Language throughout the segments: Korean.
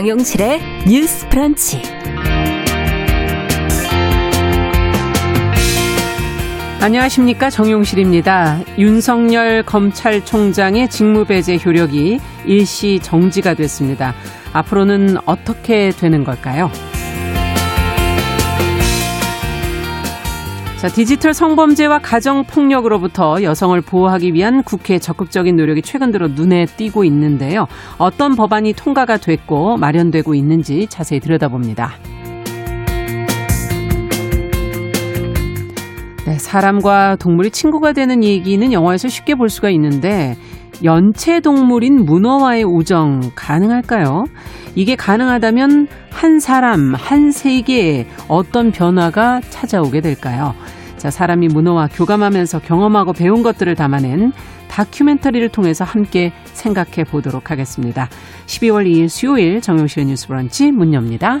정용실의 뉴스 프런치. 안녕하십니까 정용실입니다. 윤석열 검찰총장의 직무배제 효력이 일시 정지가 됐습니다. 앞으로는 어떻게 되는 걸까요? 자, 디지털 성범죄와 가정폭력으로부터 여성을 보호하기 위한 국회 적극적인 노력이 최근 들어 눈에 띄고 있는데요. 어떤 법안이 통과가 됐고 마련되고 있는지 자세히 들여다봅니다. 네, 사람과 동물이 친구가 되는 얘기는 영화에서 쉽게 볼 수가 있는데 연체 동물인 문어와의 우정 가능할까요? 이게 가능하다면 한 사람, 한 세계에 어떤 변화가 찾아오게 될까요? 자, 사람이 문어와 교감하면서 경험하고 배운 것들을 담아낸 다큐멘터리를 통해서 함께 생각해 보도록 하겠습니다. 12월 2일 수요일 정용실의 뉴스 브런치 문 엽니다.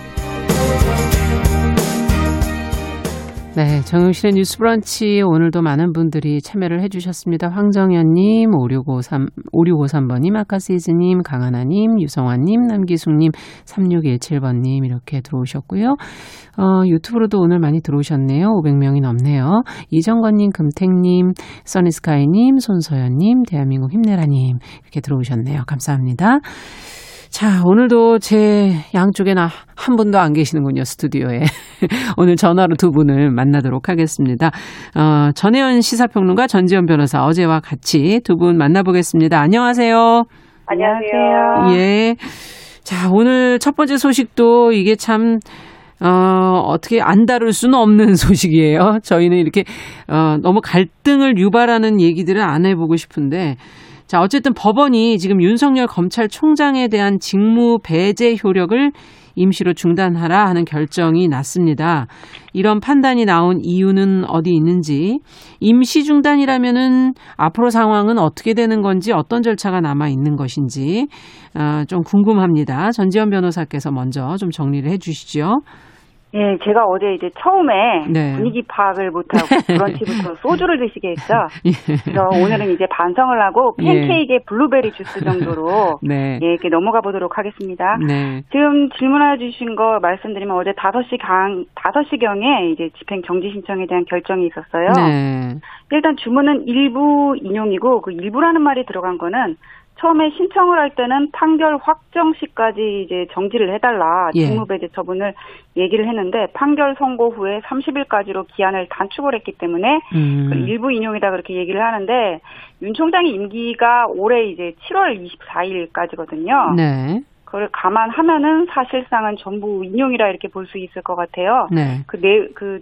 네, 정용실의 뉴스 브런치 오늘도 많은 분들이 참여를 해주셨습니다. 황정현님, 5653, 5653번님, 아카시즈님, 강하나님, 유성환님, 남기숙님, 3617번님 이렇게 들어오셨고요. 어, 유튜브로도 오늘 많이 들어오셨네요. 500명이 넘네요. 이정건님, 금택님, 써니스카이님, 손서연님, 대한민국 힘내라님 이렇게 들어오셨네요. 감사합니다. 자, 오늘도 제 양쪽에나 한 분도 안 계시는군요, 스튜디오에. 오늘 전화로 두 분을 만나도록 하겠습니다. 어, 전혜연 시사평론가 전지현 변호사 어제와 같이 두 분 만나보겠습니다. 안녕하세요. 안녕하세요. 예. 자, 오늘 첫 번째 소식도 이게 참, 어, 어떻게 안 다룰 수는 없는 소식이에요. 저희는 이렇게, 어, 너무 갈등을 유발하는 얘기들을 안 해보고 싶은데, 자, 어쨌든 법원이 지금 윤석열 검찰총장에 대한 직무 배제 효력을 임시로 중단하라 하는 결정이 났습니다. 이런 판단이 나온 이유는 어디 있는지, 임시 중단이라면은 앞으로 상황은 어떻게 되는 건지, 어떤 절차가 남아 있는 것인지, 어, 좀 궁금합니다. 전지현 변호사께서 먼저 좀 정리를 해 주시죠. 예, 제가 어제 이제 처음에 네. 분위기 파악을 못하고 브런치부터 소주를 드시게 했죠. 예. 그래서 오늘은 이제 반성을 하고 예. 팬케이크에 블루베리 주스 정도로 네. 예, 이렇게 넘어가 보도록 하겠습니다. 네. 지금 질문해 주신 거 말씀드리면 어제 5시 강 5시경에 이제 집행 정지 신청에 대한 결정이 있었어요. 네. 일단 주문은 일부 인용이고 그 일부라는 말이 들어간 거는 처음에 신청을 할 때는 판결 확정 시까지 이제 정지를 해달라 예. 직무배제 처분을 얘기를 했는데 판결 선고 후에 30일까지로 기한을 단축을 했기 때문에 음. 그 일부 인용이다 그렇게 얘기를 하는데 윤 총장의 임기가 올해 이제 7월 24일까지거든요. 네. 그걸 감안하면은 사실상은 전부 인용이라 이렇게 볼 수 있을 것 같아요. 네. 그 내 그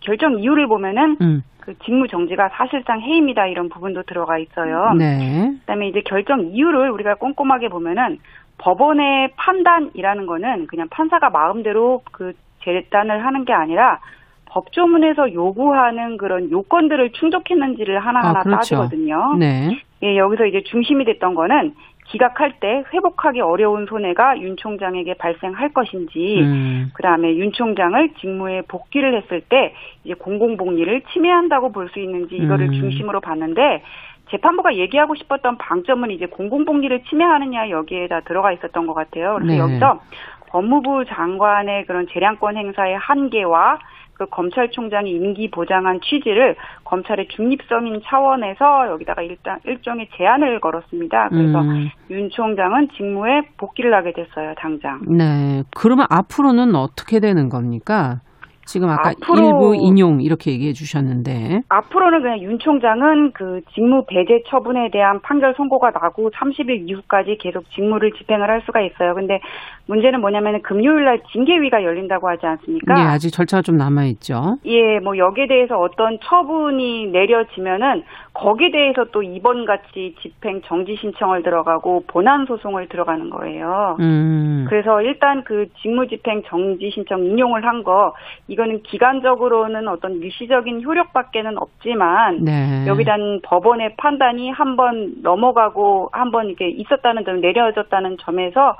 결정 이유를 보면은 음. 그 직무 정지가 사실상 해임이다 이런 부분도 들어가 있어요. 네. 그다음에 이제 결정 이유를 우리가 꼼꼼하게 보면은 법원의 판단이라는 거는 그냥 판사가 마음대로 그 재단을 하는 게 아니라 법조문에서 요구하는 그런 요건들을 충족했는지를 하나하나 아, 그렇죠. 따지거든요. 네. 예, 여기서 이제 중심이 됐던 거는 기각할 때 회복하기 어려운 손해가 윤 총장에게 발생할 것인지, 음. 그 다음에 윤 총장을 직무에 복귀를 했을 때 이제 공공복리를 침해한다고 볼 수 있는지 이거를 음. 중심으로 봤는데 재판부가 얘기하고 싶었던 방점은 이제 공공복리를 침해하느냐 여기에다 들어가 있었던 것 같아요. 그래서 네. 여기서 법무부 장관의 그런 재량권 행사의 한계와 그 검찰총장이 임기 보장한 취지를 검찰의 중립성인 차원에서 여기다가 일단 일종의 제한을 걸었습니다. 그래서 음. 윤 총장은 직무에 복귀를 하게 됐어요, 당장. 네. 그러면 앞으로는 어떻게 되는 겁니까? 지금 아까 일부 인용 이렇게 얘기해 주셨는데 앞으로는 그냥 윤 총장은 그 직무 배제 처분에 대한 판결 선고가 나고 30일 이후까지 계속 직무를 집행을 할 수가 있어요. 근데 문제는 뭐냐면 금요일 날 징계위가 열린다고 하지 않습니까? 예, 아직 절차가 좀 남아 있죠. 예, 뭐 여기에 대해서 어떤 처분이 내려지면은 거기에 대해서 또 이번 같이 집행 정지 신청을 들어가고 본안 소송을 들어가는 거예요. 음. 그래서 일단 그 직무 집행 정지 신청 인용을 한 거 이거는 기간적으로는 어떤 일시적인 효력밖에는 없지만 네. 대한 법원의 판단이 한 번 넘어가고 한 번 이게 있었다는 점 내려졌다는 점에서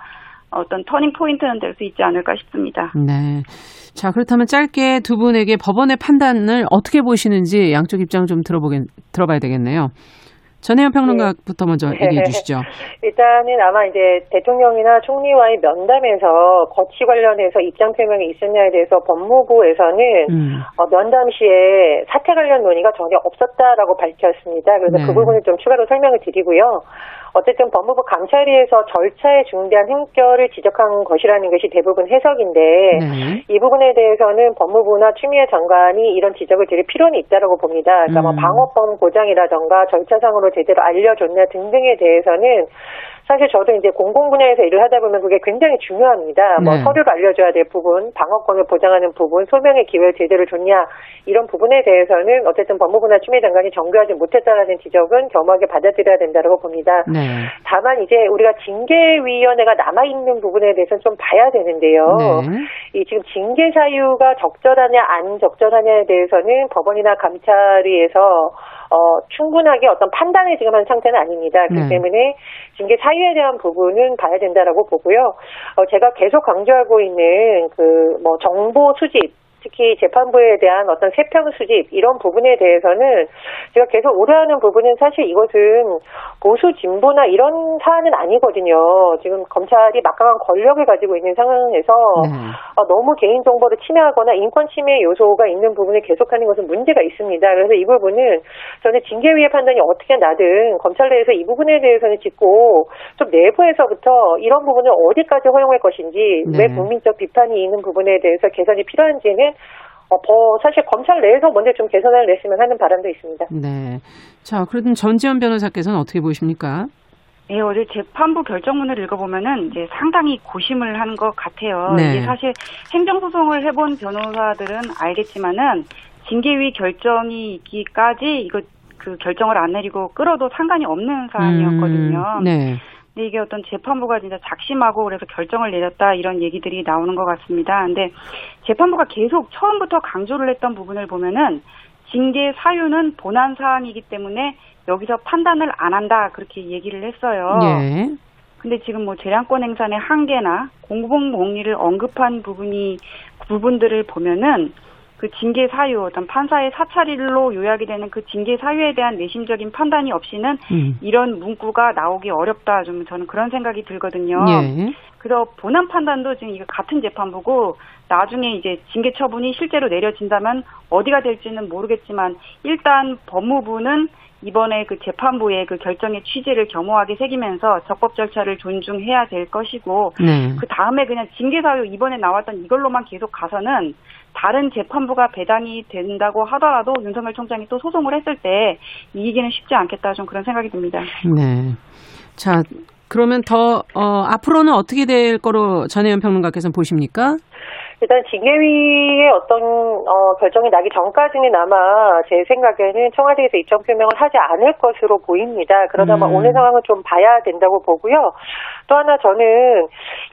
어떤 터닝 포인트는 될 수 있지 않을까 싶습니다. 네. 자, 그렇다면 짧게 두 분에게 법원의 판단을 어떻게 보시는지 양쪽 입장 좀 들어보겠, 들어봐야 되겠네요. 전혜연 평론가부터 네. 먼저 얘기해 주시죠. 일단은 아마 이제 대통령이나 총리와의 면담에서 거치 관련해서 입장 표명이 있었냐에 대해서 법무부에서는 음. 어, 면담 시에 사태 관련 논의가 전혀 없었다라고 밝혔습니다. 그래서 네. 그 부분을 좀 추가로 설명을 드리고요. 어쨌든 법무부 감찰위에서 절차에 중대한 흠결을 지적한 것이라는 것이 대부분 해석인데 네. 이 부분에 대해서는 법무부나 추미애 장관이 이런 지적을 드릴 필요는 있다고 봅니다. 그러니까 뭐 음. 뭐 방어법 고장이라던가 절차상으로 제대로 알려줬냐 등등에 대해서는 사실 저도 이제 공공 분야에서 일을 하다 보면 그게 굉장히 중요합니다. 뭐 네. 뭐 서류를 알려줘야 될 부분, 방어권을 보장하는 부분, 소명의 기회를 제대로 줬냐 이런 부분에 대해서는 어쨌든 법무부나 추미애 장관이 정교하지 못했다라는 지적은 겸하게 받아들여야 된다고 봅니다. 네. 다만 이제 우리가 징계위원회가 남아 있는 부분에 대해서는 좀 봐야 되는데요. 네. 이 지금 징계 사유가 적절하냐 안 적절하냐에 대해서는 법원이나 감찰위에서 어, 충분하게 어떤 판단을 지금 한 상태는 아닙니다. 그렇기 네. 때문에 징계 사유에 대한 부분은 봐야 된다라고 보고요. 어, 제가 계속 강조하고 있는 그 뭐 정보 수집 특히 재판부에 대한 어떤 세평 수집 이런 부분에 대해서는 제가 계속 우려하는 부분은 사실 이것은 보수 진보나 이런 사안은 아니거든요. 지금 검찰이 막강한 권력을 가지고 있는 상황에서 네. 어, 너무 개인 정보를 침해하거나 인권 침해 요소가 있는 부분을 계속하는 것은 문제가 있습니다. 그래서 이 부분은 저는 징계위의 판단이 어떻게 나든 검찰 내에서 이 부분에 대해서는 짚고 좀 내부에서부터 이런 부분을 어디까지 허용할 것인지 네. 왜 국민적 비판이 있는 부분에 대해서 개선이 필요한지는 어, 더 사실 검찰 내에서 먼저 좀 개선을 냈으면 하는 바람도 있습니다. 네. 자, 그러면 전지현 변호사께서는 어떻게 보십니까? 네, 어제 재판부 결정문을 읽어보면은 이제 상당히 고심을 한 것 같아요. 네. 이게 사실 행정소송을 해본 변호사들은 알겠지만은 징계위 결정이 있기까지 이거 그 결정을 안 내리고 끌어도 상관이 없는 사안이었거든요. 음, 네. 근데 이게 어떤 재판부가 진짜 작심하고 그래서 결정을 내렸다 이런 얘기들이 나오는 것 같습니다. 근데 재판부가 계속 처음부터 강조를 했던 부분을 보면은 징계 사유는 본안 사항이기 때문에 여기서 판단을 안 한다 그렇게 얘기를 했어요. 예. 근데 지금 뭐 재량권 행사의 한계나 공공 복리를 언급한 부분이 부분들을 보면은 그 징계 사유, 어떤 판사의 사찰일로 요약이 되는 그 징계 사유에 대한 내심적인 판단이 없이는 음. 이런 문구가 나오기 어렵다. 좀 저는 그런 생각이 들거든요. 예. 그래서 본안 판단도 지금 이거 같은 재판부고 나중에 이제 징계 처분이 실제로 내려진다면 어디가 될지는 모르겠지만 일단 법무부는 이번에 그 재판부의 그 결정의 취지를 겸허하게 새기면서 적법 절차를 존중해야 될 것이고 네. 그 다음에 그냥 징계 사유 이번에 나왔던 이걸로만 계속 가서는 다른 재판부가 배당이 된다고 하더라도 윤석열 총장이 또 소송을 했을 때 이기기는 쉽지 않겠다 좀 그런 생각이 듭니다. 네. 자, 그러면 더 어, 앞으로는 어떻게 될 거로 전혜연 평론가께서는 보십니까? 일단 징계위의 어떤 어, 결정이 나기 전까지는 아마 제 생각에는 청와대에서 입장 표명을 하지 않을 것으로 보입니다. 그러다만 음. 오늘 상황을 좀 봐야 된다고 보고요. 또 하나 저는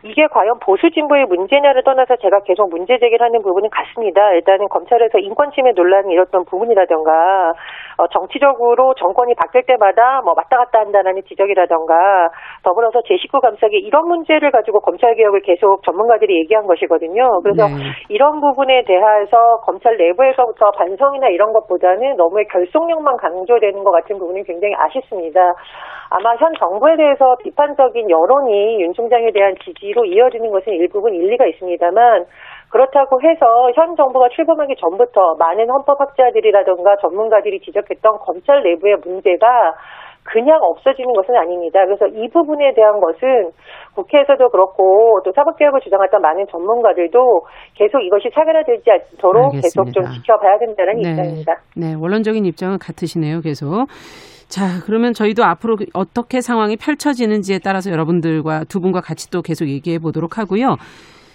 이게 과연 보수 진보의 문제냐를 떠나서 제가 계속 문제 제기를 하는 부분은 같습니다. 일단은 검찰에서 인권 침해 논란이 일었던 부분이라던가 어, 정치적으로 정권이 바뀔 때마다 뭐 왔다 갔다 한다는 지적이라던가 더불어서 제19 감사기 이런 문제를 가지고 검찰 개혁을 계속 전문가들이 얘기한 것이거든요. 그래서 네. 이런 부분에 대해서 검찰 내부에서부터 반성이나 이런 것보다는 너무의 결속력만 강조되는 것 같은 부분이 굉장히 아쉽습니다. 아마 현 정부에 대해서 비판적인 여론이 윤 총장에 대한 지지로 이어지는 것은 일부분 일리가 있습니다만 그렇다고 해서 현 정부가 출범하기 전부터 많은 헌법학자들이라든가 전문가들이 지적했던 검찰 내부의 문제가 그냥 없어지는 것은 아닙니다. 그래서 이 부분에 대한 것은 국회에서도 그렇고 또 사법개혁을 주장했던 많은 전문가들도 계속 이것이 차별화되지 않도록 알겠습니다. 계속 좀 지켜봐야 된다는 네. 입장입니다. 네, 원론적인 입장은 같으시네요, 계속. 자, 그러면 저희도 앞으로 어떻게 상황이 펼쳐지는지에 따라서 여러분들과 두 분과 같이 또 계속 얘기해 보도록 하고요.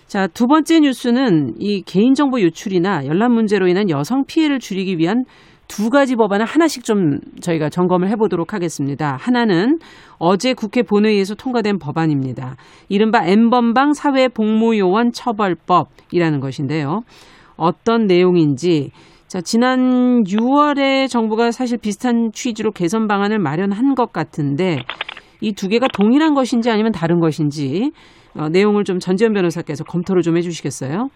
자, 두 번째 뉴스는 이 개인정보 유출이나 열람 문제로 인한 여성 피해를 줄이기 위한 두 가지 법안을 하나씩 좀 저희가 점검을 해보도록 하겠습니다. 하나는 어제 국회 본회의에서 통과된 법안입니다. 이른바 엠번방 사회복무요원 처벌법이라는 것인데요. 어떤 내용인지 자, 지난 6월에 정부가 사실 비슷한 취지로 개선 방안을 마련한 것 같은데 이 두 개가 동일한 것인지 아니면 다른 것인지 어, 내용을 좀 전지현 변호사께서 검토를 좀 해주시겠어요?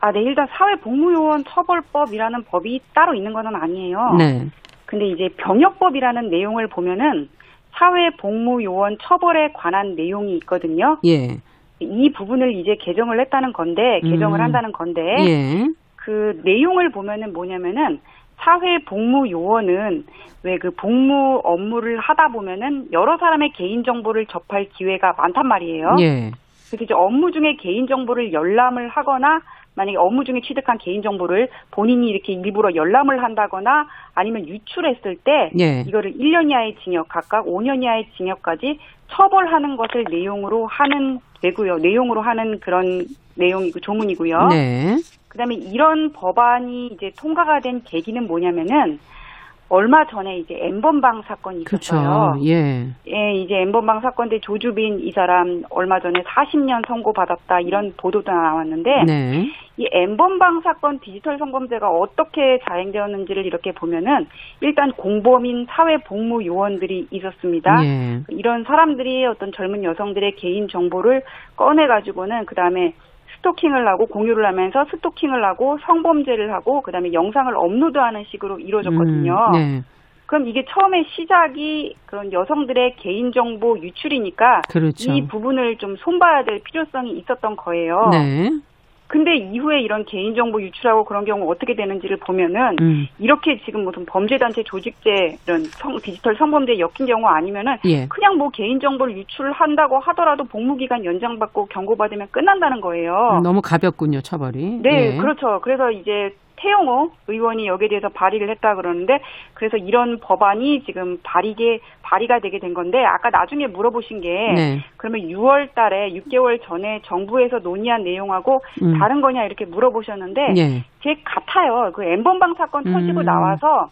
아, 네, 일단 사회복무요원 처벌법이라는 법이 따로 있는 것은 아니에요. 네. 근데 이제 병역법이라는 내용을 보면은 사회복무요원 처벌에 관한 내용이 있거든요. 예. 이 부분을 이제 개정을 했다는 건데, 개정을 음. 한다는 건데, 예. 그 내용을 보면은 뭐냐면은 사회 복무 요원은 왜 그 복무 업무를 하다 보면은 여러 사람의 개인 정보를 접할 기회가 많단 말이에요. 예. 그래서 이제 업무 중에 개인 정보를 열람을 하거나 만약에 업무 중에 취득한 개인 정보를 본인이 이렇게 일부러 열람을 한다거나 아니면 유출했을 때 예. 이거를 1년 이하의 징역 각각 5년 이하의 징역까지 처벌하는 것을 내용으로 하는 되고요. 내용으로 하는 그런 내용이고 조문이고요. 네. 그다음에 이런 법안이 이제 통과가 된 계기는 뭐냐면은 얼마 전에 이제 엠번방 사건이 있었어요. 그렇죠. 예. 예, 이제 엠번방 사건 때 조주빈 이 사람 얼마 전에 40년 선고 받았다 이런 보도도 나왔는데 네. 이 엠번방 사건 디지털 성범죄가 어떻게 자행되었는지를 이렇게 보면은 일단 공범인 사회 복무 요원들이 있었습니다. 예. 이런 사람들이 어떤 젊은 여성들의 개인 정보를 꺼내 가지고는 그다음에 스토킹을 하고 공유를 하면서 스토킹을 하고 성범죄를 하고 그다음에 영상을 업로드하는 식으로 이루어졌거든요. 음, 네. 그럼 이게 처음에 시작이 그런 여성들의 개인정보 유출이니까 그렇죠. 이 부분을 좀 손봐야 될 필요성이 있었던 거예요. 네. 근데 이후에 이런 개인정보 유출하고 그런 경우 어떻게 되는지를 보면은 음. 이렇게 지금 무슨 범죄단체 조직죄 이런 성, 디지털 성범죄에 엮인 경우 아니면은 예. 그냥 뭐 개인정보를 유출한다고 하더라도 복무기간 연장받고 경고받으면 끝난다는 거예요. 너무 가볍군요 처벌이. 네, 예. 그렇죠. 그래서 이제 태영호 의원이 여기에 대해서 발의를 했다 그러는데 그래서 이런 법안이 지금 발의게 발의가 되게 된 건데 아까 나중에 물어보신 게 네. 그러면 6월 달에 6개월 전에 정부에서 논의한 내용하고 음. 다른 거냐 이렇게 물어보셨는데 네. 제 같아요. 그 엠번방 사건 음. 터지고 나와서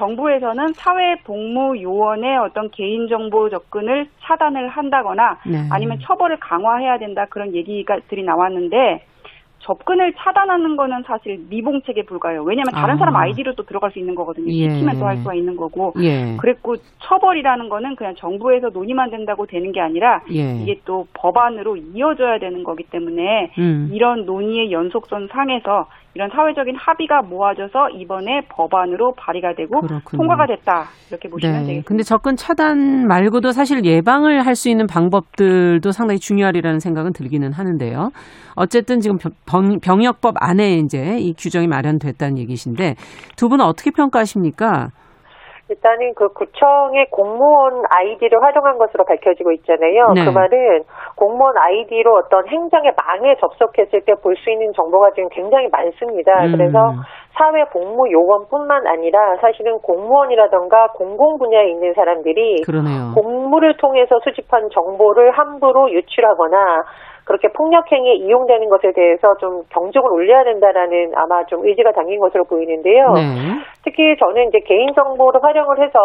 정부에서는 사회복무요원의 어떤 개인정보 접근을 차단을 한다거나 네. 아니면 처벌을 강화해야 된다 그런 얘기가들이 나왔는데 접근을 차단하는 거는 사실 미봉책에 불과해요. 왜냐하면 다른 아. 사람 아이디로 또 들어갈 수 있는 거거든요. 예. 시키면 또 할 수가 있는 거고. 예. 그랬고 처벌이라는 거는 그냥 정부에서 논의만 된다고 되는 게 아니라 예. 이게 또 법안으로 이어져야 되는 거기 때문에 음. 이런 논의의 연속선 상에서 이런 사회적인 합의가 모아져서 이번에 법안으로 발의가 되고 그렇군요. 통과가 됐다 이렇게 보시면 네. 되겠습니다. 근데 접근 차단 말고도 사실 예방을 할 수 있는 방법들도 상당히 중요하리라는 생각은 들기는 하는데요. 어쨌든 지금 병 역법 안에 이제 이 규정이 마련됐다는 얘기신데 두 분은 어떻게 평가하십니까? 일단은 그 구청의 공무원 아이디를 활용한 것으로 밝혀지고 있잖아요. 네. 그 말은 공무원 아이디로 어떤 행정의 망에 접속했을 때 볼 수 있는 정보가 지금 굉장히 많습니다. 음. 그래서 사회 복무 요원뿐만 아니라 사실은 공무원이라던가 공공 분야에 있는 사람들이 그러네요. 공무를 통해서 수집한 정보를 함부로 유출하거나 그렇게 폭력행위에 이용되는 것에 대해서 좀 경적을 올려야 된다라는 아마 좀 의지가 담긴 것으로 보이는데요. 네. 특히 저는 이제 개인정보를 활용을 해서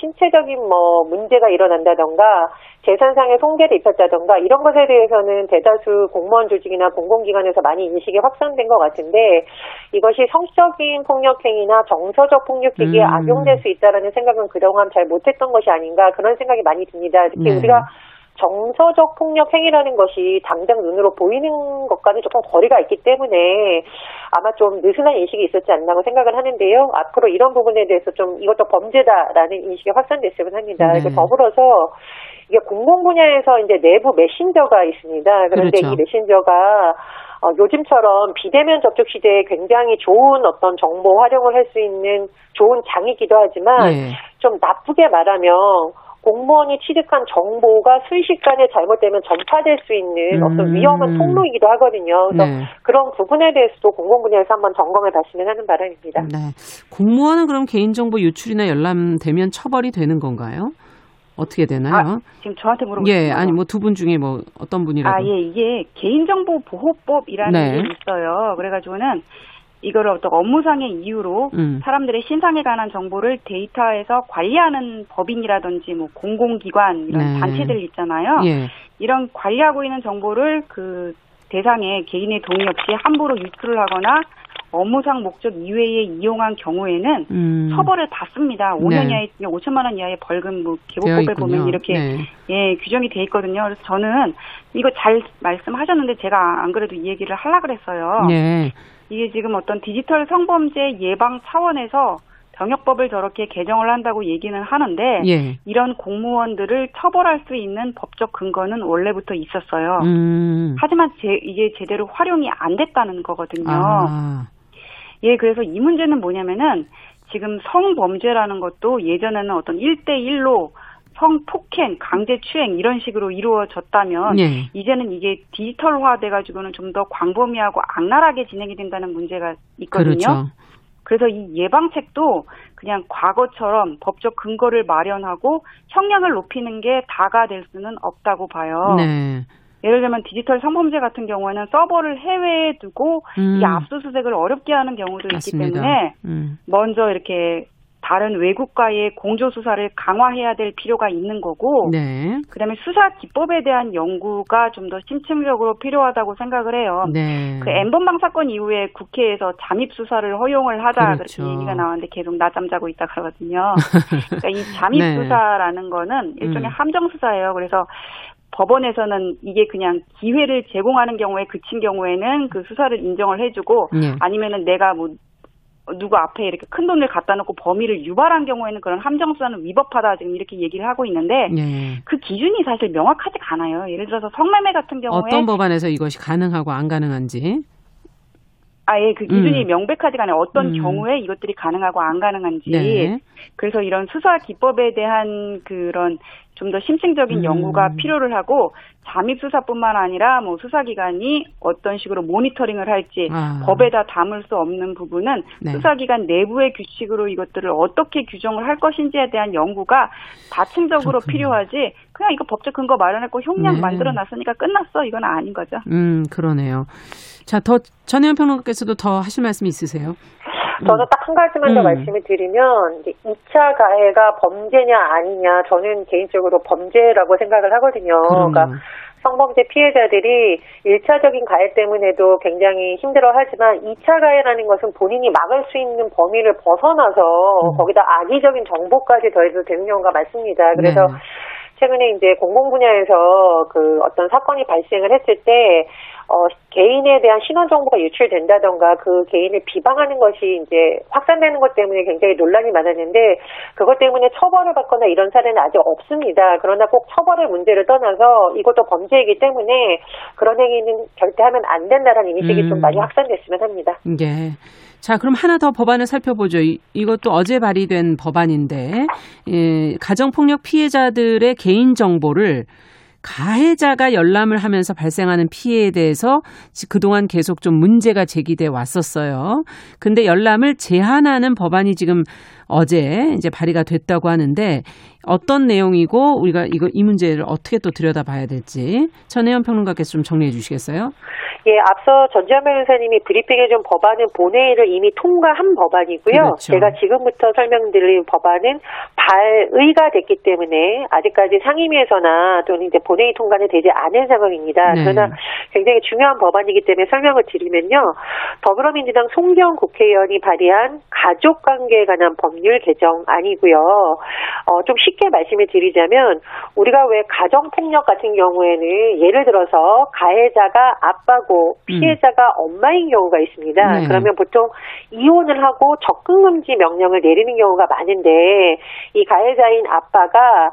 신체적인 뭐 문제가 일어난다던가 재산상의 손괴를 입혔다던가 이런 것에 대해서는 대다수 공무원 조직이나 공공기관에서 많이 인식이 확산된 것 같은데 이것이 성적인 폭력행위나 정서적 폭력행위에 음. 악용될 수 있다라는 생각은 그동안 잘 못했던 것이 아닌가 그런 생각이 많이 듭니다. 특히 네. 우리가 정서적 폭력 행위라는 것이 당장 눈으로 보이는 것과는 조금 거리가 있기 때문에 아마 좀 느슨한 인식이 있었지 않나고 생각을 하는데요. 앞으로 이런 부분에 대해서 좀 이것도 범죄다라는 인식이 확산됐으면 합니다. 네. 더불어서 이게 공공 분야에서 이제 내부 메신저가 있습니다. 그런데 그렇죠. 이 메신저가 어, 요즘처럼 비대면 접촉 시대에 굉장히 좋은 어떤 정보 활용을 할 수 있는 좋은 장이기도 하지만 네. 좀 나쁘게 말하면 공무원이 취득한 정보가 순식간에 잘못되면 전파될 수 있는 음. 어떤 위험한 통로이기도 하거든요. 그래서 네. 그런 부분에 대해서도 공공 분야에서 한번 점검해 봤으면 하는 바람입니다. 네. 공무원은 그럼 개인정보 유출이나 열람되면 처벌이 되는 건가요? 어떻게 되나요? 아, 지금 저한테 물어보는 예, 아니 뭐 두 분 중에 뭐 어떤 분이라도. 아, 예, 이게 개인정보 보호법이라는 네. 게 있어요. 그래 가지고는 이거를 어떤 업무상의 이유로 음. 사람들의 신상에 관한 정보를 데이터에서 관리하는 법인이라든지 뭐 공공기관 이런 네. 단체들 있잖아요. 예. 이런 관리하고 있는 정보를 그 대상에 개인의 동의 없이 함부로 유출을 하거나 업무상 목적 이외에 이용한 경우에는 음. 처벌을 받습니다. 5년 네. 이하의 5천만 원 이하의 벌금 뭐 기본법에 보면 이렇게 네. 예 규정이 돼 있거든요. 그래서 저는 이거 잘 말씀하셨는데 제가 안 그래도 이 얘기를 하려 그랬어요. 네. 이게 지금 어떤 디지털 성범죄 예방 차원에서 병역법을 저렇게 개정을 한다고 얘기는 하는데 예. 이런 공무원들을 처벌할 수 있는 법적 근거는 원래부터 있었어요. 음. 하지만 제, 이게 제대로 활용이 안 됐다는 거거든요. 아. 예, 그래서 이 문제는 뭐냐면은 지금 성범죄라는 것도 예전에는 어떤 1대1로 성폭행, 강제추행 이런 식으로 이루어졌다면 네. 이제는 이게 디지털화 돼 가지고는 좀 더 광범위하고 악랄하게 진행이 된다는 문제가 있거든요. 그렇죠. 그래서 이 예방책도 그냥 과거처럼 법적 근거를 마련하고 형량을 높이는 게 다가 될 수는 없다고 봐요. 네. 예를 들면 디지털 성범죄 같은 경우에는 서버를 해외에 두고 음. 이 압수수색을 어렵게 하는 경우도 맞습니다. 있기 때문에 음. 먼저 이렇게 다른 외국과의 공조 수사를 강화해야 될 필요가 있는 거고, 네. 그다음에 수사 기법에 대한 연구가 좀 더 심층적으로 필요하다고 생각을 해요. 네. 그 엠번방 사건 이후에 국회에서 잠입 수사를 허용을 하자 그렇죠. 그렇게 얘기가 나왔는데 계속 낮잠 자고 있다 그러거든요. 그러니까 이 잠입 네. 수사라는 거는 일종의 음. 함정 수사예요. 그래서 법원에서는 이게 그냥 기회를 제공하는 경우에 그친 경우에는 그 수사를 인정을 해주고 네. 아니면은 내가 뭐 누구 앞에 이렇게 큰 돈을 갖다 놓고 범위를 유발한 경우에는 그런 함정수사는 위법하다 지금 이렇게 얘기를 하고 있는데 네. 그 기준이 사실 명확하지가 않아요. 예를 들어서 성매매 같은 경우에 어떤 법안에서 이것이 가능하고 안 가능한지 아예 그 기준이 음. 명백하지가 않아요. 어떤 음. 경우에 이것들이 가능하고 안 가능한지. 네. 그래서 이런 수사 기법에 대한 그런 좀 더 심층적인 음. 연구가 필요를 하고 잠입 수사뿐만 아니라 뭐 수사기관이 어떤 식으로 모니터링을 할지 아. 법에다 담을 수 없는 부분은 네. 수사기관 내부의 규칙으로 이것들을 어떻게 규정을 할 것인지에 대한 연구가 다층적으로 그렇군요. 필요하지 그냥 이거 법적 근거 마련했고 형량 네. 만들어 놨으니까 끝났어 이건 아닌 거죠. 음 그러네요. 자, 더 전혜연 평론가께서도 더 하실 말씀 있으세요? 저는 딱 한 가지만 더 음. 말씀을 드리면 이제 2차 가해가 범죄냐 아니냐 저는 개인적으로 범죄라고 생각을 하거든요. 그러니까 성범죄 피해자들이 1차적인 가해 때문에도 굉장히 힘들어하지만 2차 가해라는 것은 본인이 막을 수 있는 범위를 벗어나서 음. 거기다 악의적인 정보까지 더해서 되는 경우가 많습니다. 그래서 네. 최근에 이제 공공 분야에서 그 어떤 사건이 발생을 했을 때 어, 개인에 대한 신원 정보가 유출된다던가 그 개인을 비방하는 것이 이제 확산되는 것 때문에 굉장히 논란이 많았는데 그것 때문에 처벌을 받거나 이런 사례는 아직 없습니다. 그러나 꼭 처벌의 문제를 떠나서 이것도 범죄이기 때문에 그런 행위는 절대 하면 안 된다는 인식이 음. 좀 많이 확산됐으면 합니다. 네. 자, 그럼 하나 더 법안을 살펴보죠. 이, 이것도 어제 발의된 법안인데, 예, 가정폭력 피해자들의 개인정보를 가해자가 열람을 하면서 발생하는 피해에 대해서 그동안 계속 좀 문제가 제기돼 왔었어요. 근데 열람을 제한하는 법안이 지금 어제 이제 발의가 됐다고 하는데 어떤 내용이고 우리가 이거 이 문제를 어떻게 또 들여다봐야 될지 전혜연 평론가께서 좀 정리해 주시겠어요? 예, 앞서 전지현 변호사님이 브리핑해 준 법안은 본회의를 이미 통과한 법안이고요. 그렇죠. 제가 지금부터 설명드릴 법안은 발의가 됐기 때문에 아직까지 상임위에서나 또는 이제 본회의 통과는 되지 않은 상황입니다. 네. 그러나 굉장히 중요한 법안이기 때문에 설명을 드리면요. 더불어민주당 송경 국회의원이 발의한 가족관계에 관한 법률 개정안이고요. 어, 좀 쉽게 말씀을 드리자면 우리가 왜 가정폭력 같은 경우에는 예를 들어서 가해자가 아빠고 피해자가 음. 엄마인 경우가 있습니다. 네. 그러면 보통 이혼을 하고 적금금지 명령을 내리는 경우가 많은데 이 가해자인 아빠가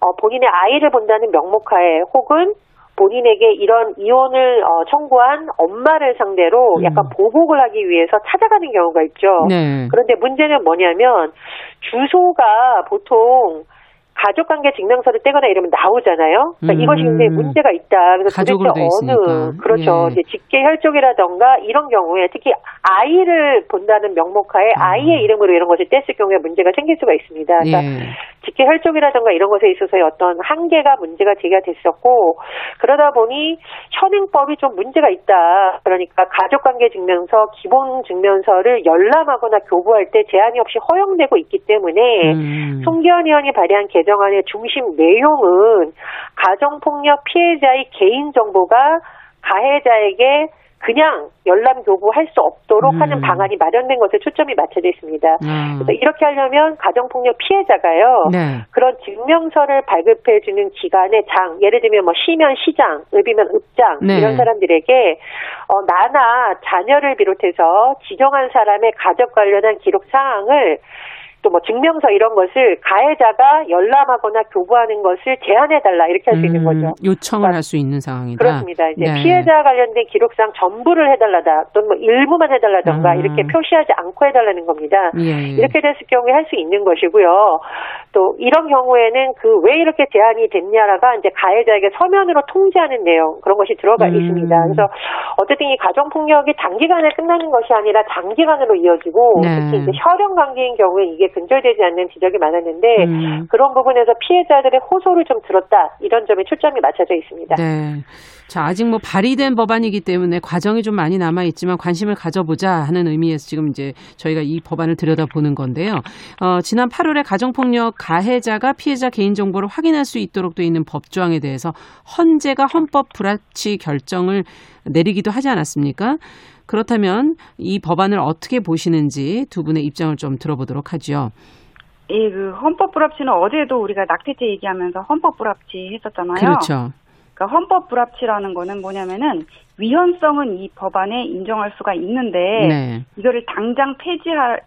어, 본인의 아이를 본다는 명목하에 혹은 본인에게 이런 이혼을 어, 청구한 엄마를 상대로 음. 약간 보복을 하기 위해서 찾아가는 경우가 있죠. 네. 그런데 문제는 뭐냐면 주소가 보통 가족관계 증명서를 떼거나 이러면 나오잖아요. 그러니까 음. 이것이 굉장히 문제가 있다. 그래서 도대체 어느 있으니까. 그렇죠. 예. 이제 직계 혈족이라던가 이런 경우에 특히 아이를 본다는 명목하에 아. 아이의 이름으로 이런 것을 뗐을 경우에 문제가 생길 수가 있습니다. 그러니까 예. 직계 혈족이라던가 이런 것에 있어서의 어떤 한계가 문제가 제기가 됐었고 그러다 보니 현행법이 좀 문제가 있다. 그러니까 가족관계 증명서, 기본 증명서를 열람하거나 교부할 때 제한이 없이 허용되고 있기 때문에 음. 송기현 의원이 발의한 개정안의 중심 내용은 가정폭력 피해자의 개인 정보가 가해자에게 그냥 열람 교부 할 수 없도록 음. 하는 방안이 마련된 것에 초점이 맞춰져 있습니다. 음. 그래서 이렇게 하려면 가정폭력 피해자가요. 네. 그런 증명서를 발급해 주는 기관의 장, 예를 들면 뭐 시면 시장, 읍이면 읍장 네. 이런 사람들에게 어, 나나 자녀를 비롯해서 지정한 사람의 가족 관련한 기록 사항을 또 뭐 증명서 이런 것을 가해자가 열람하거나 교부하는 것을 제한해 달라 이렇게 할 수 있는 음, 거죠. 요청을 그러니까, 할수 있는 상황이다. 그렇습니다. 이제 네. 피해자 관련된 기록상 전부를 해달라다 또는 뭐 일부만 해달라던가 음. 이렇게 표시하지 않고 해달라는 겁니다. 예, 예. 이렇게 됐을 경우에 할 수 있는 것이고요. 또 이런 경우에는 그 왜 이렇게 제한이 됐냐라가 이제 가해자에게 서면으로 통지하는 내용 그런 것이 들어가 음. 있습니다. 그래서 어쨌든 이 가정 폭력이 단기간에 끝나는 것이 아니라 장기간으로 이어지고 네. 특히 이제 혈연 관계인 경우에 이게 근절되지 않는 지적이 많았는데 음. 그런 부분에서 피해자들의 호소를 좀 들었다 이런 점에 초점이 맞춰져 있습니다. 네. 자, 아직 뭐 발의된 법안이기 때문에 과정이 좀 많이 남아 있지만 관심을 가져보자 하는 의미에서 지금 이제 저희가 이 법안을 들여다보는 건데요. 어, 지난 8월에 가정폭력 가해자가 피해자 개인 정보를 확인할 수 있도록 돼 있는 법조항에 대해서 헌재가 헌법 불합치 결정을 내리기도 하지 않았습니까? 그렇다면 이 법안을 어떻게 보시는지 두 분의 입장을 좀 들어보도록 하죠. 예, 그 헌법 불합치는 어제도 우리가 낙태죄 얘기하면서 헌법 불합치 했었잖아요. 그렇죠. 그러니까 헌법 불합치라는 거는 뭐냐면은 위헌성은 이 법안에 인정할 수가 있는데 네. 이거를 당장 폐지할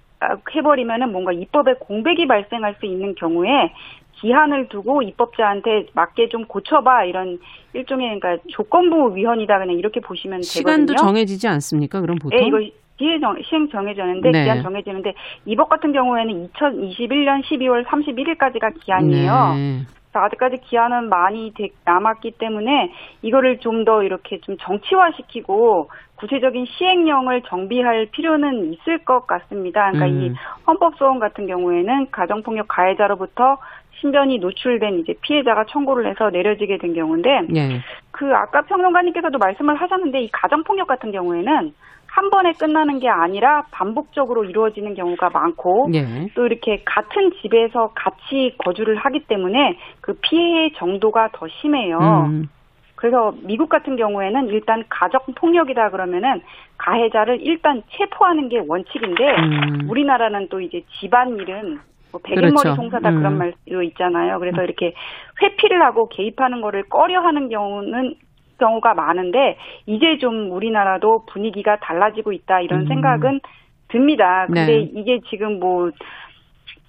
해버리면은 뭔가 입법에 공백이 발생할 수 있는 경우에 기한을 두고 입법자한테 맞게 좀 고쳐봐 이런 일종의 그러니까 조건부 위헌이다 그냥 이렇게 보시면 시간도 되거든요. 시간도 정해지지 않습니까? 그럼 보통? 네, 이거 시행 정해졌는데 네. 기한 정해지는데 이법 같은 경우에는 2021년 12월 31일까지가 기한이에요. 네. 아직까지 기한은 많이 남았기 때문에 이거를 좀 더 이렇게 좀 정치화시키고 구체적인 시행령을 정비할 필요는 있을 것 같습니다. 그러니까 음. 이 헌법소원 같은 경우에는 가정폭력 가해자로부터 신변이 노출된 이제 피해자가 청구를 해서 내려지게 된 경우인데 네. 그 아까 평론가님께서도 말씀을 하셨는데 이 가정폭력 같은 경우에는 한 번에 끝나는 게 아니라 반복적으로 이루어지는 경우가 많고 네. 또 이렇게 같은 집에서 같이 거주를 하기 때문에 그 피해 정도가 더 심해요. 음. 그래서 미국 같은 경우에는 일단 가정 폭력이다 그러면은 가해자를 일단 체포하는 게 원칙인데 음. 우리나라는 또 이제 집안일은 뭐 백인머리 그렇죠. 송사다 음. 그런 말도 있잖아요. 그래서 이렇게 회피를 하고 개입하는 거를 꺼려하는 경우는 경우가 많은데 이제 좀 우리나라도 분위기가 달라지고 있다 이런 음. 생각은 듭니다. 근데 네. 이게 지금 뭐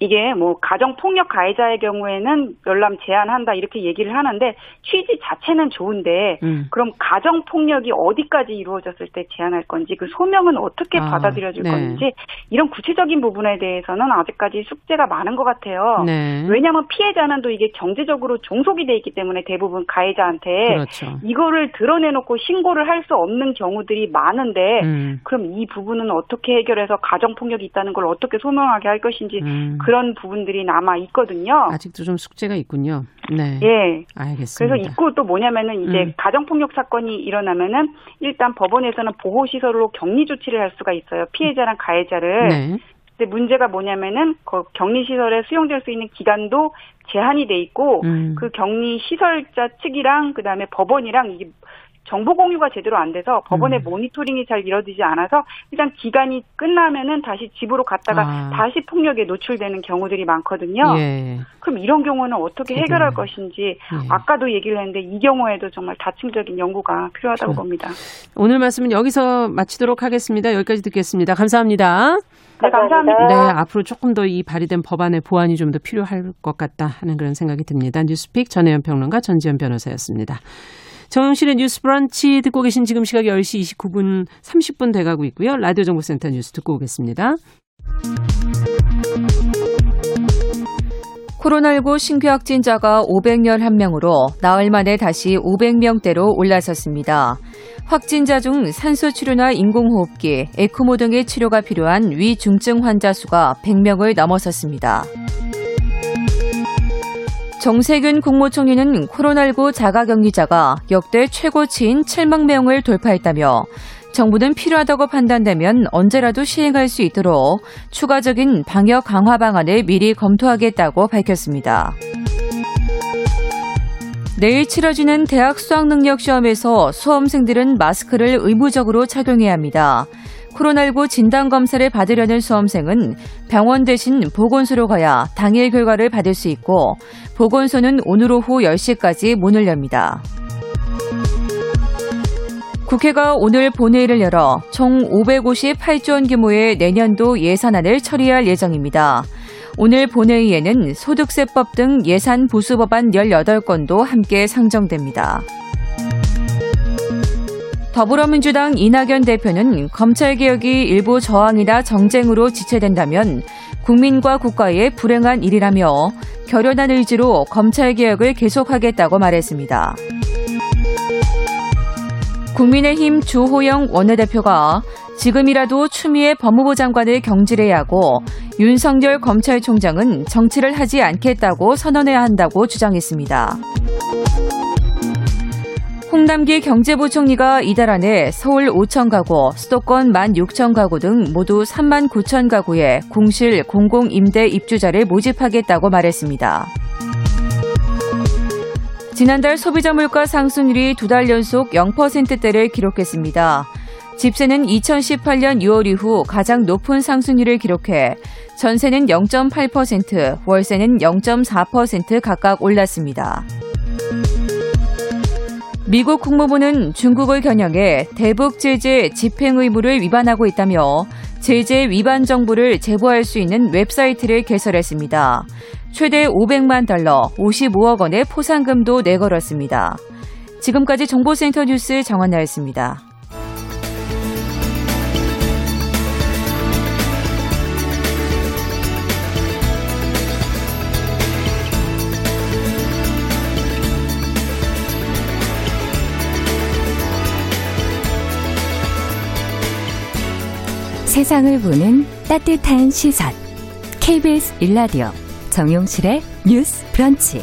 이게 뭐 가정 폭력 가해자의 경우에는 열람 제한한다 이렇게 얘기를 하는데 취지 자체는 좋은데 음. 그럼 가정 폭력이 어디까지 이루어졌을 때 제한할 건지 그 소명은 어떻게 아, 받아들여질 네. 건지 이런 구체적인 부분에 대해서는 아직까지 숙제가 많은 것 같아요. 네. 왜냐하면 피해자는 또 이게 경제적으로 종속이 돼 있기 때문에 대부분 가해자한테 그렇죠. 이거를 드러내놓고 신고를 할 수 없는 경우들이 많은데 음. 그럼 이 부분은 어떻게 해결해서 가정 폭력이 있다는 걸 어떻게 소명하게 할 것인지 음. 그런 부분들이 남아 있거든요. 아직도 좀 숙제가 있군요. 네. 예. 알겠습니다. 그래서 있고 또 뭐냐면은 이제 음. 가정폭력 사건이 일어나면은 일단 법원에서는 보호시설로 격리 조치를 할 수가 있어요. 피해자랑 가해자를. 네. 근데 문제가 뭐냐면은 그 격리 시설에 수용될 수 있는 기간도 제한이 돼 있고 음. 그 격리 시설자 측이랑 그다음에 법원이랑 이게 정보 공유가 제대로 안 돼서 법원의 음. 모니터링이 잘 이루어지지 않아서 일단 기간이 끝나면은 다시 집으로 갔다가 아. 다시 폭력에 노출되는 경우들이 많거든요. 예. 그럼 이런 경우는 어떻게 해결할 것인지 예. 아까도 얘기를 했는데 이 경우에도 정말 다층적인 연구가 필요하다고 그렇죠. 봅니다. 오늘 말씀은 여기서 마치도록 하겠습니다. 여기까지 듣겠습니다. 감사합니다. 네, 감사합니다. 네, 앞으로 조금 더 이 발의된 법안의 보완이 좀 더 필요할 것 같다 하는 그런 생각이 듭니다. 뉴스픽 전혜연 평론가 전지현 변호사였습니다. 정영실의 뉴스 브런치 듣고 계신 지금 시각 10시 29분 30분 돼가고 있고요. 라디오 정보센터 뉴스 듣고 오겠습니다. 코로나19 신규 확진자가 511명으로 나흘 만에 다시 500명대로 올라섰습니다. 확진자 중 산소 치료나 인공호흡기, 에크모 등의 치료가 필요한 위중증 환자 수가 100명을 넘어섰습니다. 정세균 국무총리는 코로나19 자가격리자가 역대 최고치인 7만 명을 돌파했다며 정부는 필요하다고 판단되면 언제라도 시행할 수 있도록 추가적인 방역 강화 방안을 미리 검토하겠다고 밝혔습니다. 내일 치러지는 대학 수학능력 시험에서 수험생들은 마스크를 의무적으로 착용해야 합니다. 코로나19 진단검사를 받으려는 수험생은 병원 대신 보건소로 가야 당일 결과를 받을 수 있고 보건소는 오늘 오후 10시까지 문을 엽니다. 국회가 오늘 본회의를 열어 총 558조 원 규모의 내년도 예산안을 처리할 예정입니다. 오늘 본회의에는 소득세법 등 예산 보수 법안 18건도 함께 상정됩니다. 더불어민주당 이낙연 대표는 검찰개혁이 일부 저항이나 정쟁으로 지체된다면 국민과 국가의 불행한 일이라며 결연한 의지로 검찰개혁을 계속하겠다고 말했습니다. 국민의힘 주호영 원내대표가 지금이라도 추미애 법무부 장관을 경질해야 하고 윤석열 검찰총장은 정치를 하지 않겠다고 선언해야 한다고 주장했습니다. 홍남기 경제부총리가 이달 안에 서울 5천 가구, 수도권 1만 6천 가구 등 모두 3만 9천 가구에 공실 공공임대 입주자를 모집하겠다고 말했습니다. 지난달 소비자 물가 상승률이 두 달 연속 0%대를 기록했습니다. 집세는 2018년 6월 이후 가장 높은 상승률을 기록해 전세는 0.8%, 월세는 0.4% 각각 올랐습니다. 미국 국무부는 중국을 겨냥해 대북 제재 집행 의무를 위반하고 있다며 제재 위반 정보를 제보할 수 있는 웹사이트를 개설했습니다. 최대 500만 달러, 55억 원의 포상금도 내걸었습니다. 지금까지 정보센터 뉴스 정원나였습니다. 세상을 보는 따뜻한 시선. KBS 일라디오 정용실의 뉴스 브런치.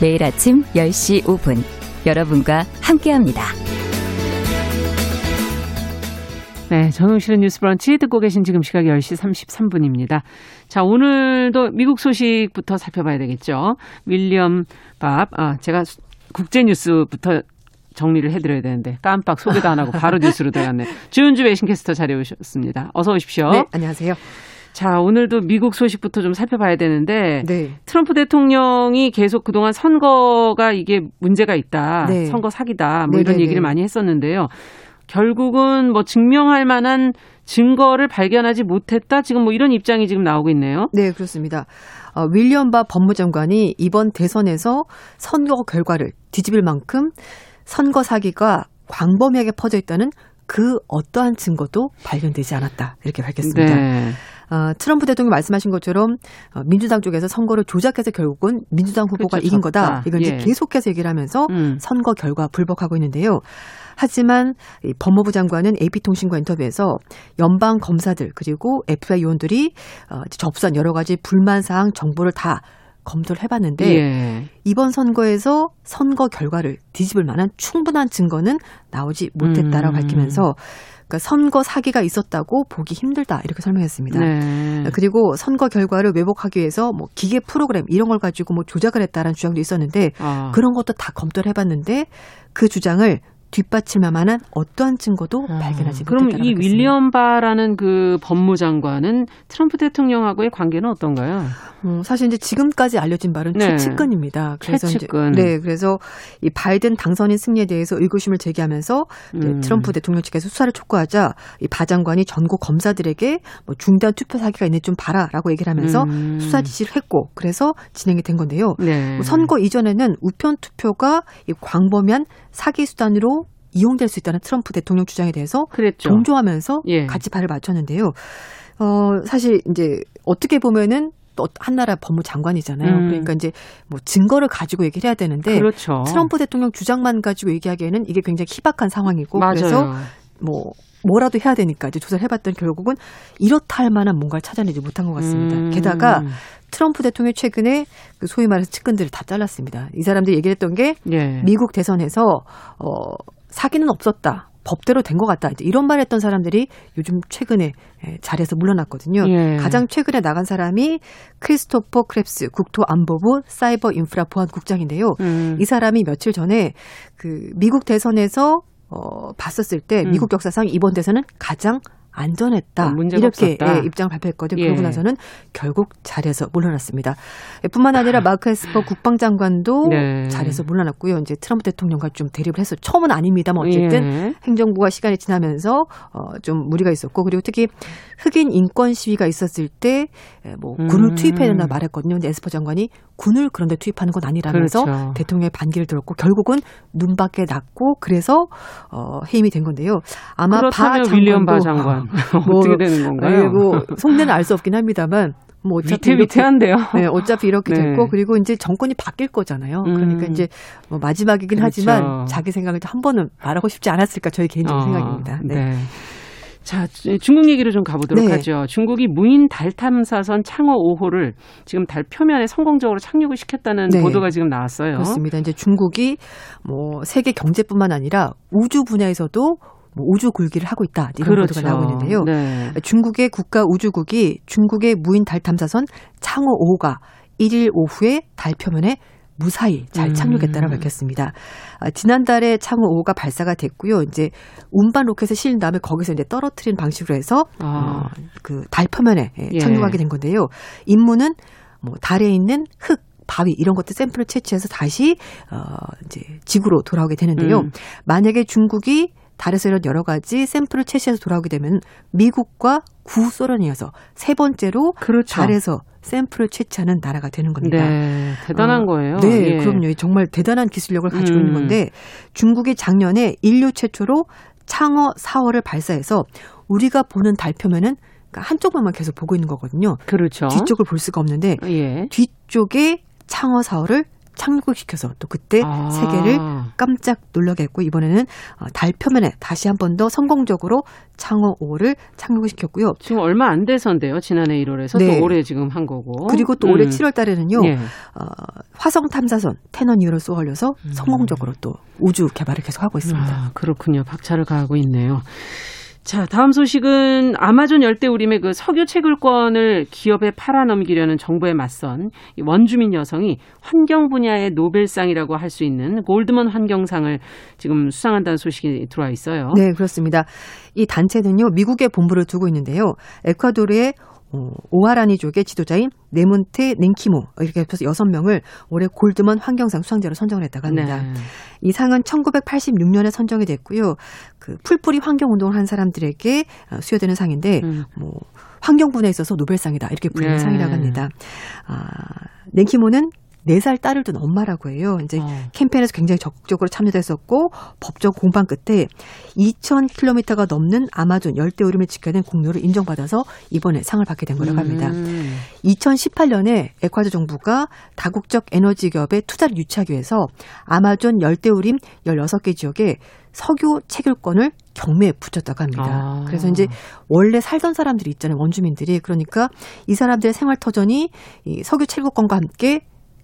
매일 아침 10시 5분 여러분과 함께합니다. 네, 정용실의 뉴스 브런치 듣고 계신 지금 시각 10시 33분입니다. 자, 오늘도 미국 소식부터 살펴봐야 되겠죠. 윌리엄 밥, 아, 제가 국제 뉴스부터 정리를 해드려야 되는데 깜빡 소개도 안 하고 바로 뉴스로 들어갔네. 주은주 외신캐스터 자리에 오셨습니다. 어서 오십시오. 네, 안녕하세요. 자, 오늘도 미국 소식부터 좀 살펴봐야 되는데 네. 트럼프 대통령이 계속 그동안 선거가 이게 문제가 있다. 네. 선거 사기다. 뭐 네네네. 이런 얘기를 많이 했었는데요. 결국은 뭐 증명할 만한 증거를 발견하지 못했다. 지금 뭐 이런 입장이 지금 나오고 있네요. 네, 그렇습니다. 어, 윌리엄 바 법무장관이 이번 대선에서 선거 결과를 뒤집을 만큼 선거 사기가 광범위하게 퍼져 있다는 그 어떠한 증거도 발견되지 않았다. 이렇게 밝혔습니다. 네. 어, 트럼프 대통령이 말씀하신 것처럼 어, 민주당 쪽에서 선거를 조작해서 결국은 민주당 후보가 그렇죠, 이긴 거다. 이건 이제 예. 계속해서 얘기를 하면서 음. 선거 결과 불복하고 있는데요. 하지만 이 법무부 장관은 AP통신과 인터뷰에서 연방 검사들 그리고 FBI 요원들이 어, 접수한 여러 가지 불만 사항 정보를 다 검토를 해봤는데 예. 이번 선거에서 선거 결과를 뒤집을 만한 충분한 증거는 나오지 못했다라고 음. 밝히면서 그러니까 선거 사기가 있었다고 보기 힘들다 이렇게 설명했습니다. 네. 그리고 선거 결과를 왜곡하기 위해서 뭐 기계 프로그램 이런 걸 가지고 뭐 조작을 했다라는 주장도 있었는데 아. 그런 것도 다 검토를 해봤는데 그 주장을 뒷받침할 만한 어떠한 증거도 발견하지 아. 그럼 이. 윌리엄 바라는 그 법무장관은 트럼프 대통령하고의 관계는 어떤가요? 어, 사실 이제 지금까지 알려진 바는 네. 최측근입니다. 그래서 최측근. 이제 네, 그래서 이 바이든 당선인 승리에 대해서 의구심을 제기하면서 음. 트럼프 대통령 측에서 수사를 촉구하자 이 바 장관이 전국 검사들에게 뭐 중단 투표 사기가 있는지 좀 봐라라고 얘기를 하면서 음. 수사 지시를 했고 그래서 진행이 된 건데요. 네. 뭐 선거 이전에는 우편 투표가 이 광범위한 사기 수단으로 이용될 수 있다는 트럼프 대통령 주장에 대해서 그랬죠. 동조하면서 예. 같이 발을 맞췄는데요. 어, 사실 이제 어떻게 보면은 또한 나라 법무장관이잖아요. 음. 그러니까 이제 뭐 증거를 가지고 얘기를 해야 되는데 그렇죠. 트럼프 대통령 주장만 가지고 얘기하기에는 이게 굉장히 희박한 상황이고 맞아요. 그래서 뭐 뭐라도 해야 되니까 이제 조사를 해봤더니 결국은 이렇다 할 만한 뭔가를 찾아내지 못한 것 같습니다. 음. 게다가 트럼프 대통령이 최근에 그 소위 말해서 측근들을 다 잘랐습니다. 이 사람들이 얘기를 했던 게 예. 미국 대선에서 어 사기는 없었다. 법대로 된 것 같다. 이런 말 했던 사람들이 요즘 최근에 예, 자리에서 물러났거든요. 예. 가장 최근에 나간 사람이 크리스토퍼 크렙스 국토안보부 사이버 인프라 보안 국장인데요. 음. 이 사람이 며칠 전에 그 미국 대선에서 어, 봤었을 때 음. 미국 역사상 이번 대선은 가장 안전했다. 어, 이렇게 예, 입장을 발표했거든요. 예. 그러고 나서는 결국 자리에서 물러났습니다. 예, 뿐만 아니라 마크 에스퍼 국방장관도 네. 자리에서 물러났고요. 이제 트럼프 대통령과 좀 대립을 해서 처음은 아닙니다만 어쨌든 예. 행정부가 시간이 지나면서 어, 좀 무리가 있었고 그리고 특히 흑인 인권 시위가 있었을 때뭐 예, 군을 음. 투입해야 된다 말했거든요. 근데 에스퍼 장관이 군을 그런데 투입하는 건 아니라면서 그렇죠. 대통령의 반기를 들었고 결국은 눈밖에 났고 그래서 어, 해임이 된 건데요. 아마 바 장관도 윌리엄 바 장관 뭐, 어떻게 되는 건가요? 네, 뭐 속내는 알 수 없긴 합니다만 뭐 어차피 위태위태한데요. 네, 어차피 이렇게 네. 됐고 그리고 이제 정권이 바뀔 거잖아요. 음. 그러니까 이제 뭐 마지막이긴 그렇죠. 하지만 자기 생각을 한 번은 말하고 싶지 않았을까 저희 개인적인 어, 생각입니다. 네. 네. 자, 중국 얘기를 좀 가보도록 네. 하죠. 중국이 무인 달 탐사선 창어 5호를 지금 달 표면에 성공적으로 착륙을 시켰다는 네. 보도가 지금 나왔어요. 그렇습니다. 이제 중국이 뭐 세계 경제뿐만 아니라 우주 분야에서도 뭐 우주 굴기를 하고 있다 이런 그렇죠. 보도가 나오고 있는데요. 네. 중국의 국가 우주국이 중국의 무인 달 탐사선 창어 5호가 1일 오후에 달 표면에 무사히 잘 착륙했다고 음. 밝혔습니다. 아, 지난달에 창호 5호가 발사가 됐고요. 이제 운반 로켓을 실은 다음에 거기서 이제 떨어뜨린 방식으로 해서 아. 어, 그 달 표면에 예, 예. 착륙하게 된 건데요. 임무는 뭐 달에 있는 흙 바위 이런 것들 샘플을 채취해서 다시 어 이제 지구로 돌아오게 되는데요. 음. 만약에 중국이 달에서 이런 여러 가지 샘플을 채취해서 돌아오게 되면 미국과 구소련이어서 세 번째로 그렇죠. 달에서 샘플을 채취하는 나라가 되는 겁니다. 네, 대단한 어, 거예요. 네, 예. 그럼요. 정말 대단한 기술력을 가지고 음. 있는 건데 중국이 작년에 인류 최초로 창어 4호를 발사해서 우리가 보는 달 표면은 그러니까 한쪽만 계속 보고 있는 거거든요. 그렇죠. 뒤쪽을 볼 수가 없는데 예. 뒤쪽에 창어 4호를 착륙시켜서 또 그때 아. 세계를 깜짝 놀라게 했고 이번에는 어, 달 표면에 다시 한 번 더 성공적으로 창어 5를 착륙을 시켰고요. 지금 얼마 안 돼서인데요. 지난해 1월에서 네. 또 올해 지금 한 거고. 그리고 또 음. 올해 7월 달에는요. 네. 어, 화성 탐사선 테넌 2호를 쏘아올려서 음. 성공적으로 또 우주 개발을 계속 하고 있습니다. 아, 그렇군요. 박차를 가하고 있네요. 자, 다음 소식은 아마존 열대우림의 그 석유 채굴권을 기업에 팔아넘기려는 정부에 맞선 원주민 여성이 환경 분야의 노벨상이라고 할 수 있는 골드먼 환경상을 지금 수상한다는 소식이 들어와 있어요. 네, 그렇습니다. 이 단체는요, 미국에 본부를 두고 있는데요. 에콰도르의 어, 오하라니족의 지도자인 네몬테 넨키모 이렇게 해서 여섯 명을 올해 골드먼 환경상 수상자로 선정을 했다고 합니다. 네. 이 상은 1986년에 선정이 됐고요. 그 풀뿌리 환경 운동을 한 사람들에게 어, 수여되는 상인데 음. 뭐 환경 분야에 있어서 노벨상이다 이렇게 불리는 네. 상이라고 합니다. 아, 넨키모는 4살 딸을 둔 엄마라고 해요. 이제 어. 캠페인에서 굉장히 적극적으로 참여했었고 법적 공방 끝에 2,000km가 넘는 아마존 열대 우림을 지켜낸 공로를 인정받아서 이번에 상을 받게 된 거라고 합니다. 음. 2018년에 에콰도 정부가 다국적 에너지 기업에 투자를 유치하기 위해서 아마존 열대 우림 16개 지역에 석유 체결권을 경매에 붙였다고 합니다. 아. 그래서 이제 원래 살던 사람들이 있잖아요. 원주민들이. 그러니까 이 사람들의 생활 터전이 이 석유 채굴권과 함께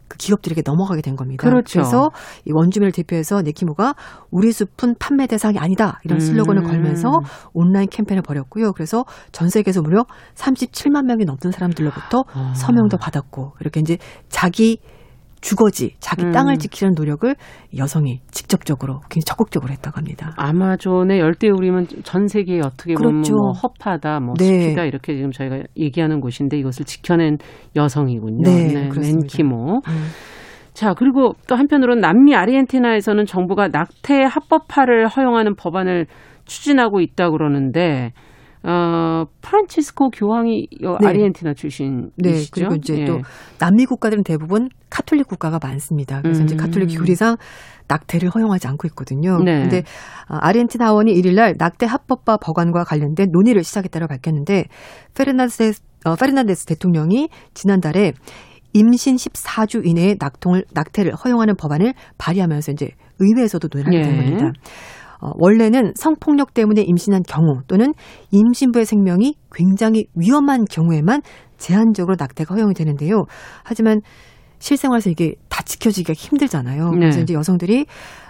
그 기업들에게 넘어가게 된 겁니다. 그렇죠. 그래서 이 원주민을 대표해서 네키모가 우리 숲은 판매 대상이 아니다 이런 슬로건을 음. 걸면서 온라인 캠페인을 벌였고요. 그래서 전 세계에서 무려 37만 명이 넘는 사람들로부터 아. 서명도 받았고 이렇게 이제 자기 주거지, 자기 음. 땅을 지키는 노력을 여성이 직접적으로 굉장히 적극적으로 했다고 합니다. 아마존의 열대우림은 전 세계에 어떻게 보면 그렇죠. 뭐 허파다, 뭐 네. 숲이다 이렇게 지금 저희가 얘기하는 곳인데 이것을 지켜낸 여성이군요. 네, 네 맨키모. 음. 자, 그리고 또 한편으로는 남미 아르헨티나에서는 정부가 낙태 합법화를 허용하는 법안을 추진하고 있다 그러는데 어, 프란치스코 교황이 네. 아르헨티나 출신이시죠. 네, 그리고 이제 예. 또 남미 국가들은 대부분 카톨릭 국가가 많습니다. 그래서 음. 이제 카톨릭 교리상 낙태를 허용하지 않고 있거든요. 네. 근데 어, 아르헨티나 의원이 1일 날 낙태 합법화 법안과 관련된 논의를 시작했다고 밝혔는데 페르난데스 어, 페르난데스 대통령이 지난달에 임신 14주 이내에 낙통을 낙태를 허용하는 법안을 발의하면서 이제 의회에서도 논의하게 된 예. 겁니다. 어, 원래는 성폭력 때문에 임신한 경우 또는 임신부의 생명이 굉장히 위험한 경우에만 제한적으로 낙태가 허용이 되는데요. 하지만 실생활에서 이게 다 지켜지기가 힘들잖아요. 네. 그래서 이제 여성들이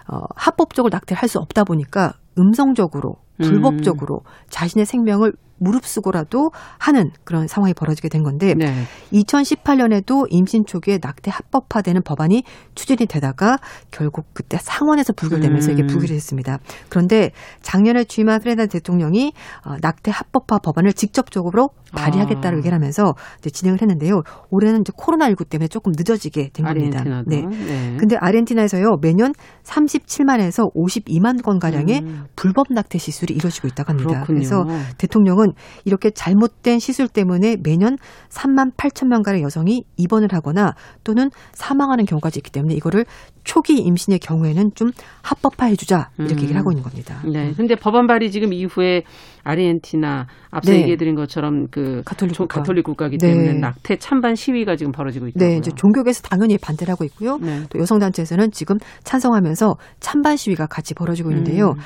어, 합법적으로 낙태를 할 수 없다 보니까 음성적으로 불법적으로 음. 자신의 생명을 무릅쓰고라도 하는 그런 상황이 벌어지게 된 건데 네. 2018년에도 임신 초기에 낙태 합법화되는 법안이 추진이 되다가 결국 그때 상원에서 부결되면서 음. 이게 부결이 됐습니다. 그런데 작년에 취임한 프레단 대통령이 어, 낙태 합법화 법안을 직접적으로 발의하겠다고 아. 얘기를 하면서 이제 진행을 했는데요. 올해는 이제 코로나19 때문에 조금 늦어지게 된 겁니다. 아르헨티나도. 네. 네. 근데 아르헨티나에서요. 매년 37만에서 52만 건 가량의 음. 불법 낙태 시 술이 이루어지고 있다고 합니다. 그렇군요. 그래서 대통령은 이렇게 잘못된 시술 때문에 매년 3만 8천 명가의 여성이 입원을 하거나 또는 사망하는 경우까지 있기 때문에 이거를 초기 임신의 경우에는 좀 합법화해 주자 이렇게 음. 얘기를 하고 있는 겁니다. 네. 근데 법안 발의 지금 이후에 아르헨티나 앞서 네. 얘기해 드린 것처럼 그 가톨릭, 국가. 가톨릭 국가이기 때문에 네. 낙태 찬반 시위가 지금 벌어지고 있다고요. 네, 이제 종교계에서 당연히 반대를 하고 있고요. 네. 또 여성 단체에서는 지금 찬성하면서 찬반 시위가 같이 벌어지고 있는데요. 음.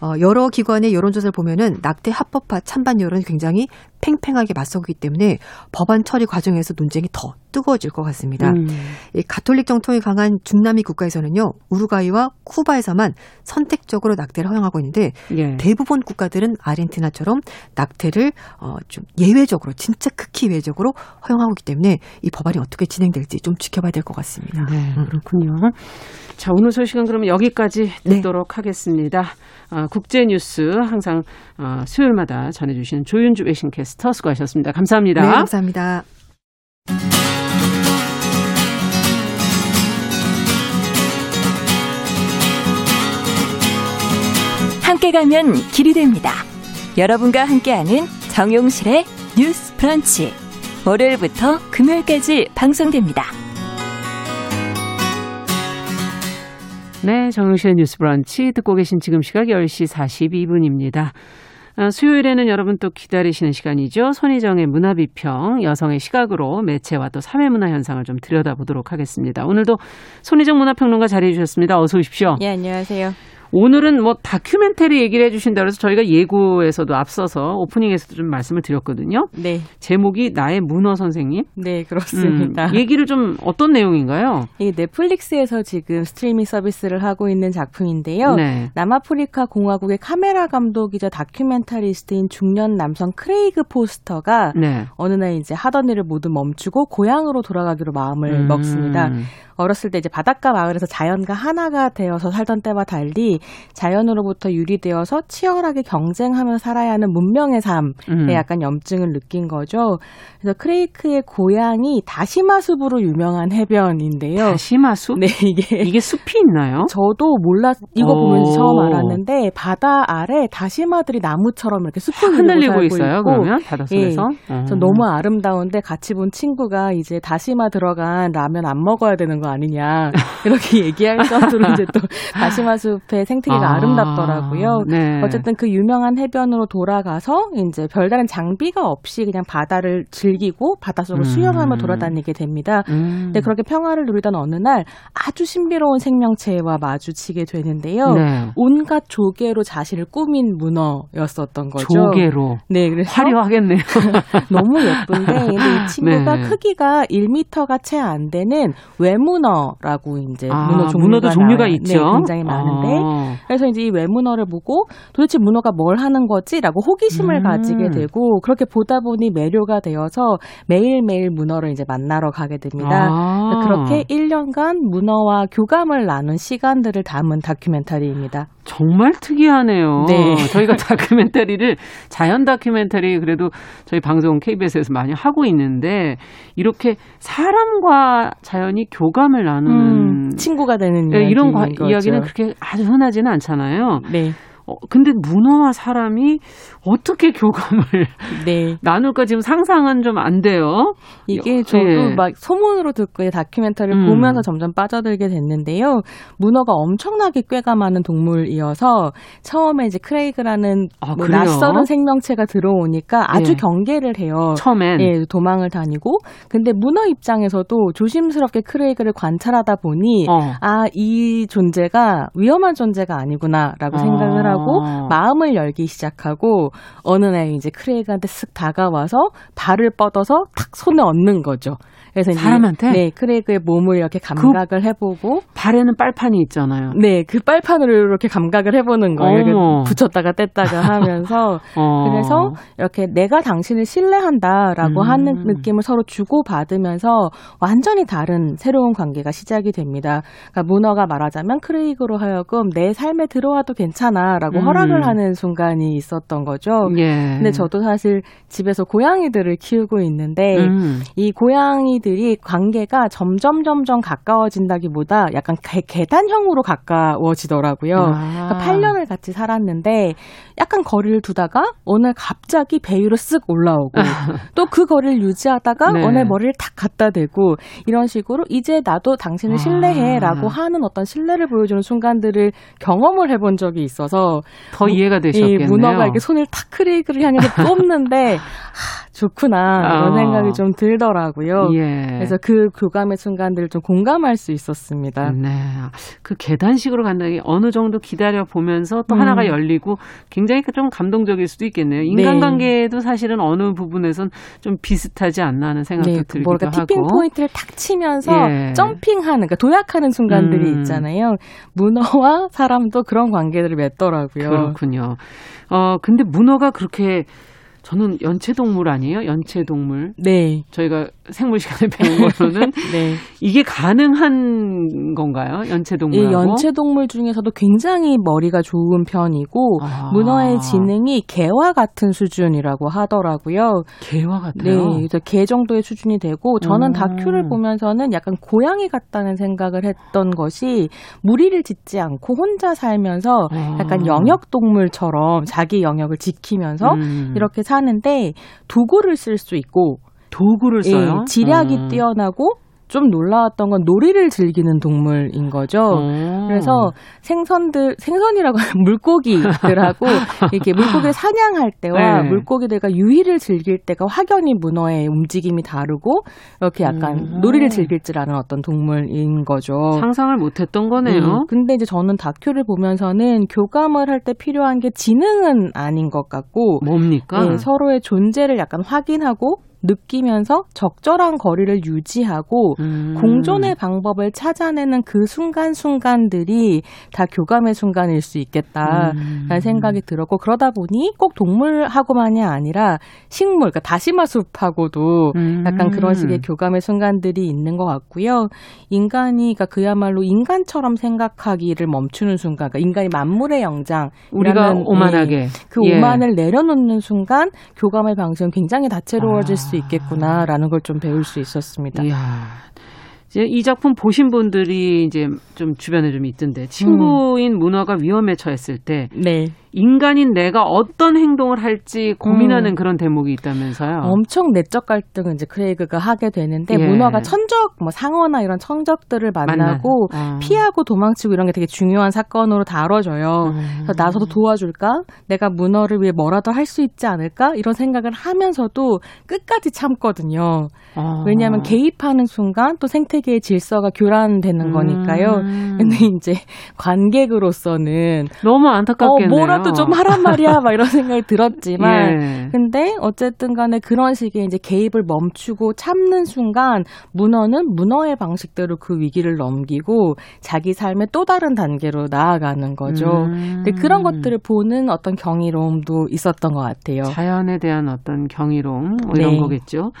어, 여러 기관의 여론조사를 보면은 낙태 합법화 찬반 여론이 굉장히 팽팽하게 맞서기 때문에 법안 처리 과정에서 논쟁이 더 뜨거워질 것 같습니다. 음. 이 가톨릭 정통이 강한 중남미 국가에서는요, 우루과이와 쿠바에서만 선택적으로 낙태를 허용하고 있는데 예. 대부분 국가들은 아르헨티나처럼 낙태를 어, 좀 예외적으로 진짜 극히 예외적으로 허용하고 있기 때문에 이 법안이 어떻게 진행될지 좀 지켜봐야 될 것 같습니다. 네, 음. 그렇군요. 자, 오늘 소식은 그러면 여기까지 네. 듣도록 네. 하겠습니다. 어, 국제 뉴스 항상 어, 수요일마다 전해주시는 조윤주 외신캐스터 수고하셨습니다. 감사합니다. 네, 감사합니다. 함께 가면 길이 됩니다. 여러분과 함께하는 정용실의 뉴스 브런치. 월요일부터 금요일까지 방송됩니다. 네, 정용실의 뉴스 브런치 듣고 계신 지금 시각 10시 42분입니다. 아, 수요일에는 여러분 또 기다리시는 시간이죠. 손희정의 문화비평, 여성의 시각으로 매체와 또 사회문화 현상을 좀 들여다보도록 하겠습니다. 오늘도 손희정 문화평론가 자리해 주셨습니다. 어서 오십시오. 예, 안녕하세요. 오늘은 뭐 다큐멘터리 얘기를 해주신다 그래서 저희가 예고에서도 앞서서 오프닝에서도 좀 말씀을 드렸거든요. 네. 제목이 나의 문어 선생님. 네, 그렇습니다. 음, 얘기를 좀 어떤 내용인가요? 이 넷플릭스에서 지금 스트리밍 서비스를 하고 있는 작품인데요. 네. 남아프리카 공화국의 카메라 감독이자 documentarist인 중년 남성 크레이그 포스터가 네. 어느 날 이제 하던 일을 모두 멈추고 고향으로 돌아가기로 마음을 음. 먹습니다. 어렸을 때 이제 바닷가 마을에서 자연과 하나가 되어서 살던 때와 달리 자연으로부터 유리되어서 치열하게 경쟁하며 살아야 하는 문명의 삶에 음. 약간 염증을 느낀 거죠. 그래서 크레이크의 고향이 다시마 숲으로 유명한 해변인데요. 다시마 숲? 네, 이게 이게 숲이 있나요? 저도 몰랐 이거 보면서 처음 알았는데 바다 아래 다시마들이 나무처럼 이렇게 숲을 흔들리고 있어요. 있고. 그러면 바닷속에서. 예, 어. 너무 아름다운데 같이 본 친구가 이제 다시마 들어간 라면 안 먹어야 되는 거 아니냐 이렇게 얘기할 정도로 이제 또 다시마 숲의 생태계가 아, 름답더라고요 네. 어쨌든 그 유명한 해변으로 돌아가서 이제 별다른 장비가 없이 그냥 바다를 즐기고 바닷속을 음. 수영하며 돌아다니게 됩니다. 음. 근 그렇게 평화를 누리던 어느 날 아주 신비로운 생명체와 마주치게 되는데요. 네. 온갖 조개로 자신을 꾸민 문어였었던 거죠. 조개로. 네, 그래서 화려하겠네요. 너무 예쁜데 근데 이 친구가 네. 크기가 1미터가 채 안 되는 외문어 외문어라고 이제 아, 문어 종류가 문어도 종류가 나와요. 있죠. 네, 굉장히 많은데 아. 그래서 이제 이 외문어를 보고 도대체 문어가 뭘 하는 거지라고 호기심을 음. 가지게 되고 그렇게 보다 보니 매료가 되어서 매일매일 문어를 이제 만나러 가게 됩니다. 아. 그렇게 1년간 문어와 교감을 나눈 시간들을 담은 다큐멘터리입니다. 정말 특이하네요. 네. 저희가 다큐멘터리를 자연 다큐멘터리 그래도 저희 방송 KBS에서 많이 하고 있는데 이렇게 사람과 자연이 교감을 나누는 음, 친구가 되는 네, 이런 과, 이야기는 그렇게 아주 흔하지는 않잖아요. 네. 어, 근데 문어와 사람이 어떻게 교감을 네. 나눌까 지금 상상은 좀 안 돼요. 이게 저도 예. 막 소문으로 듣고 다큐멘터리를 음. 보면서 점점 빠져들게 됐는데요. 문어가 엄청나게 꾀가 많은 동물이어서 처음에 이제 크레이그라는 아, 뭐 낯설은 생명체가 들어오니까 아주 예. 경계를 해요. 처음엔 예, 도망을 다니고 근데 문어 입장에서도 조심스럽게 크레이그를 관찰하다 보니 어. 아이 존재가 위험한 존재가 아니구나라고 어. 생각을 하고 마음을 열기 시작하고 어느 날 이제 크레이그한테 쓱 다가와서 발을 뻗어서 탁 손에 얹는 거죠. 그래서 사람한테 네 크레이그의 몸을 이렇게 감각을 그 해보고 발에는 빨판이 있잖아요. 네, 그 빨판으로 이렇게 감각을 해보는 거예요. 이렇게 붙였다가 뗐다가 하면서 어. 그래서 이렇게 내가 당신을 신뢰한다라고 음. 하는 느낌을 서로 주고 받으면서 완전히 다른 새로운 관계가 시작이 됩니다. 그러니까 문어가 말하자면 크레이그로 하여금 내 삶에 들어와도 괜찮아라고 음. 허락을 하는 순간이 있었던 거죠. 예. 근데 저도 사실 집에서 고양이들을 키우고 있는데 음. 이 고양이들 이 관계가 점점 점점 가까워진다기보다 약간 개, 계단형으로 가까워지더라고요. 아. 그러니까 8년을 같이 살았는데 약간 거리를 두다가 오늘 갑자기 배 위로 쓱 올라오고 또 그 거리를 유지하다가 네. 오늘 머리를 탁 갖다 대고 이런 식으로 이제 나도 당신을 신뢰해라고 아. 하는 어떤 신뢰를 보여주는 순간들을 경험을 해본 적이 있어서 더 이해가 되셨겠네요. 문어가 이렇게 손을 탁 크레이크를 향해서 뽑는데 하, 좋구나 이런 어. 생각이 좀 들더라고요. 예. 그래서 그 교감의 순간들을 좀 공감할 수 있었습니다. 네, 그 계단식으로 간다는 게 어느 정도 기다려 보면서 또 음. 하나가 열리고 굉장히 좀 감동적일 수도 있겠네요. 인간관계도 네. 사실은 어느 부분에선 좀 비슷하지 않나 하는 생각도 네, 들기도 뭐랄까, 하고. 티핑 포인트를 탁 치면서 예. 점핑하는, 그러니까 도약하는 순간들이 음. 있잖아요. 문어와 사람도 그런 관계들을 맺더라고요. 그렇군요. 어, 근데 문어가 그렇게 저는 연체동물 아니에요? 연체동물. 네. 저희가 생물 시간에 배운 거로는 네. 이게 가능한 건가요? 연체동물? 예, 연체동물 중에서도 굉장히 머리가 좋은 편이고 아. 문어의 지능이 개와 같은 수준이라고 하더라고요. 개와 같아요. 네, 그래서 개 정도의 수준이 되고 저는 음. 다큐를 보면서는 약간 고양이 같다는 생각을 했던 것이 무리를 짓지 않고 혼자 살면서 아. 약간 영역 동물처럼 자기 영역을 지키면서 음. 이렇게 사 는데 도구를 쓸 수 있고 도구를 써요? 예, 지략이 음. 뛰어나고 좀 놀라웠던 건 놀이를 즐기는 동물인 거죠. 오. 그래서 생선들 생선이라고 하는 물고기들하고 이렇게 물고기를 사냥할 때와 네. 물고기들과 유희를 즐길 때가 확연히 문어의 움직임이 다르고 이렇게 약간 음. 놀이를 즐길 줄 아는 어떤 동물인 거죠. 상상을 못했던 거네요. 음, 근데 이제 저는 다큐를 보면서는 교감을 할 때 필요한 게 지능은 아닌 것 같고 뭡니까? 네, 서로의 존재를 약간 확인하고 느끼면서 적절한 거리를 유지하고 음. 공존의 방법을 찾아내는 그 순간순간들이 다 교감의 순간일 수 있겠다라는 음. 생각이 들었고 그러다 보니 꼭 동물하고만이 아니라 식물, 그러니까 다시마 숲하고도 음. 약간 그런 식의 교감의 순간들이 있는 것 같고요. 인간이 그러니까 그야말로 인간처럼 생각하기를 멈추는 순간, 그러니까 인간이 만물의 영장 우리가 오만하게 예, 그 예. 오만을 내려놓는 순간 교감의 방식은 굉장히 다채로워질 아. 수 있겠구나라는 걸 좀 배울 수 있었습니다. 이야. 이제 이 작품 보신 분들이 이제 좀 주변에 좀 있던데 친구인 음. 문화가 위험에 처했을 때 네. 인간인 내가 어떤 행동을 할지 고민하는 음. 그런 대목이 있다면서요. 엄청 내적 갈등을 이제 크레이그가 하게 되는데 예. 문화가 천적, 뭐 상어나 이런 천적들을 만나고 어. 피하고 도망치고 이런 게 되게 중요한 사건으로 다뤄져요. 음. 그래서 나서도 도와줄까? 내가 문어를 위해 뭐라도 할 수 있지 않을까? 이런 생각을 하면서도 끝까지 참거든요. 어. 왜냐하면 개입하는 순간 또 생태계의 질서가 교란되는 음. 거니까요. 근데 이제 관객으로서는 너무 안타깝겠네요. 어, 뭐라도 좀 하란 말이야 막 이런 생각이 들었지만 예. 근데 어쨌든 간에 그런 식의 이제 개입을 멈추고 참는 순간 문어는 문어의 방식대로 그 위기를 넘기고 자기 삶의 또 다른 단계로 나아가는 거죠. 음. 근데 그런 것들을 보는 어떤 경이로움도 있었던 것 같아요. 자연에 대한 어떤 경이로움 뭐 이런 네. 거겠죠.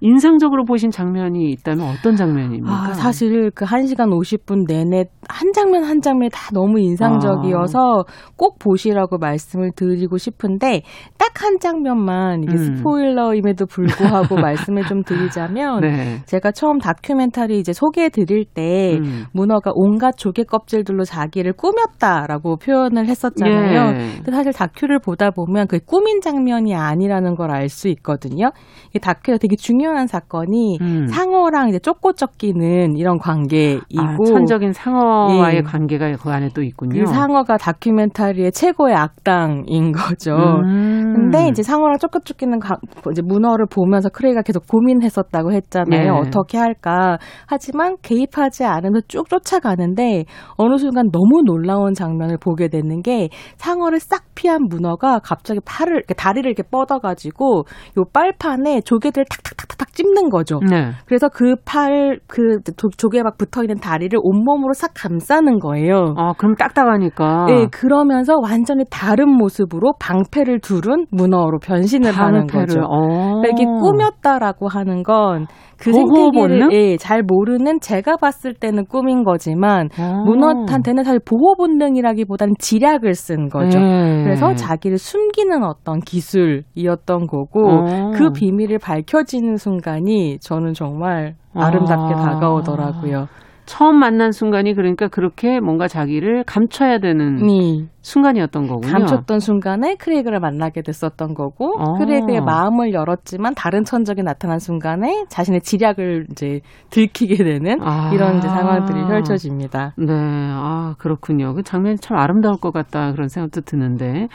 인상적으로 보신 장면이 있다면 어떤 장면입니까? 아, 사실 그 1시간 50분 내내 한 장면 한 장면이 다 너무 인상적이어서 아. 꼭 보시라고 말씀을 드리고 싶은데 딱 한 장면만 이게 음. 스포일러임에도 불구하고 말씀을 좀 드리자면 네. 제가 처음 다큐멘터리 이제 소개해 드릴 때 음. 문어가 온갖 조개 껍질들로 자기를 꾸몄다라고 표현을 했었잖아요. 예. 근데 사실 다큐를 보다 보면 그 꾸민 장면이 아니라는 걸 알 수 있거든요. 이 다큐가 되게 중요 한 사건이 음. 상어랑 이제 쫓고 쫓기는 이런 관계이고 아, 천적인 상어와의 예. 관계가 그 안에 또 있군요. 그 상어가 다큐멘터리의 최고의 악당인 거죠. 음. 근데 이제 상어랑 쫓고 쫓기는 가, 이제 문어를 보면서 크레이가 계속 고민했었다고 했잖아요. 네. 어떻게 할까. 하지만 개입하지 않으면서 쭉 쫓아가는데 어느 순간 너무 놀라운 장면을 보게 되는 게 상어를 싹 피한 문어가 갑자기 팔을 다리를 이렇게 뻗어가지고 요 빨판에 조개들 탁탁탁탁 찝는 거죠. 네. 그래서 그 팔, 그 조개 막 붙어 있는 다리를 온몸으로 싹 감싸는 거예요. 아, 그럼 딱딱하니까. 네, 그러면서 완전히 다른 모습으로 방패를 두른 문어로 변신을 하는 거죠. 어. 그러니까 이게 꾸몄다라고 하는 건 그 생태계를 예, 잘 모르는 제가 봤을 때는 꿈인 거지만 아. 문어한테는 사실 보호 본능이라기보다는 지략을 쓴 거죠. 네. 그래서 자기를 숨기는 어떤 기술이었던 거고 아. 그 비밀을 밝혀지는 순간 이 저는 정말 아름답게 아. 다가오더라고요. 처음 만난 순간이 그러니까 그렇게 뭔가 자기를 감춰야 되는 네. 순간이었던 거군요. 감췄던 순간에 크레이그를 만나게 됐었던 거고 어. 크레이그의 마음을 열었지만 다른 천적이 나타난 순간에 자신의 지략을 이제 들키게 되는 아. 이런 이제 상황들이 펼쳐집니다. 네, 아 그렇군요. 그 장면이 참 아름다울 것 같다 그런 생각도 드는데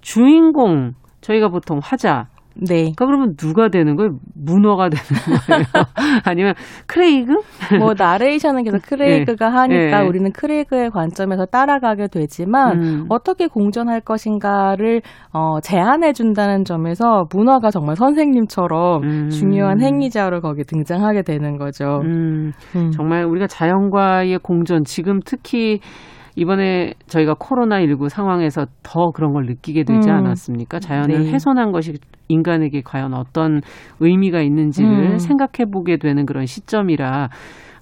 주인공 저희가 보통 화자 네. 그러니까 그러면 누가 되는 거예요? 문어가 되는 거예요? 아니면 크레이그? 뭐 나레이션은 계속 크레이그가 네. 하니까 네. 우리는 크레이그의 관점에서 따라가게 되지만 음. 어떻게 공존할 것인가를 어, 제안해 준다는 점에서 문어가 정말 선생님처럼 음. 중요한 행위자로 거기 등장하게 되는 거죠. 음. 음. 정말 우리가 자연과의 공존 지금 특히 이번에 저희가 코로나19 상황에서 더 그런 걸 느끼게 되지 음. 않았습니까? 자연을 네. 훼손한 것이 인간에게 과연 어떤 의미가 있는지를 음. 생각해 보게 되는 그런 시점이라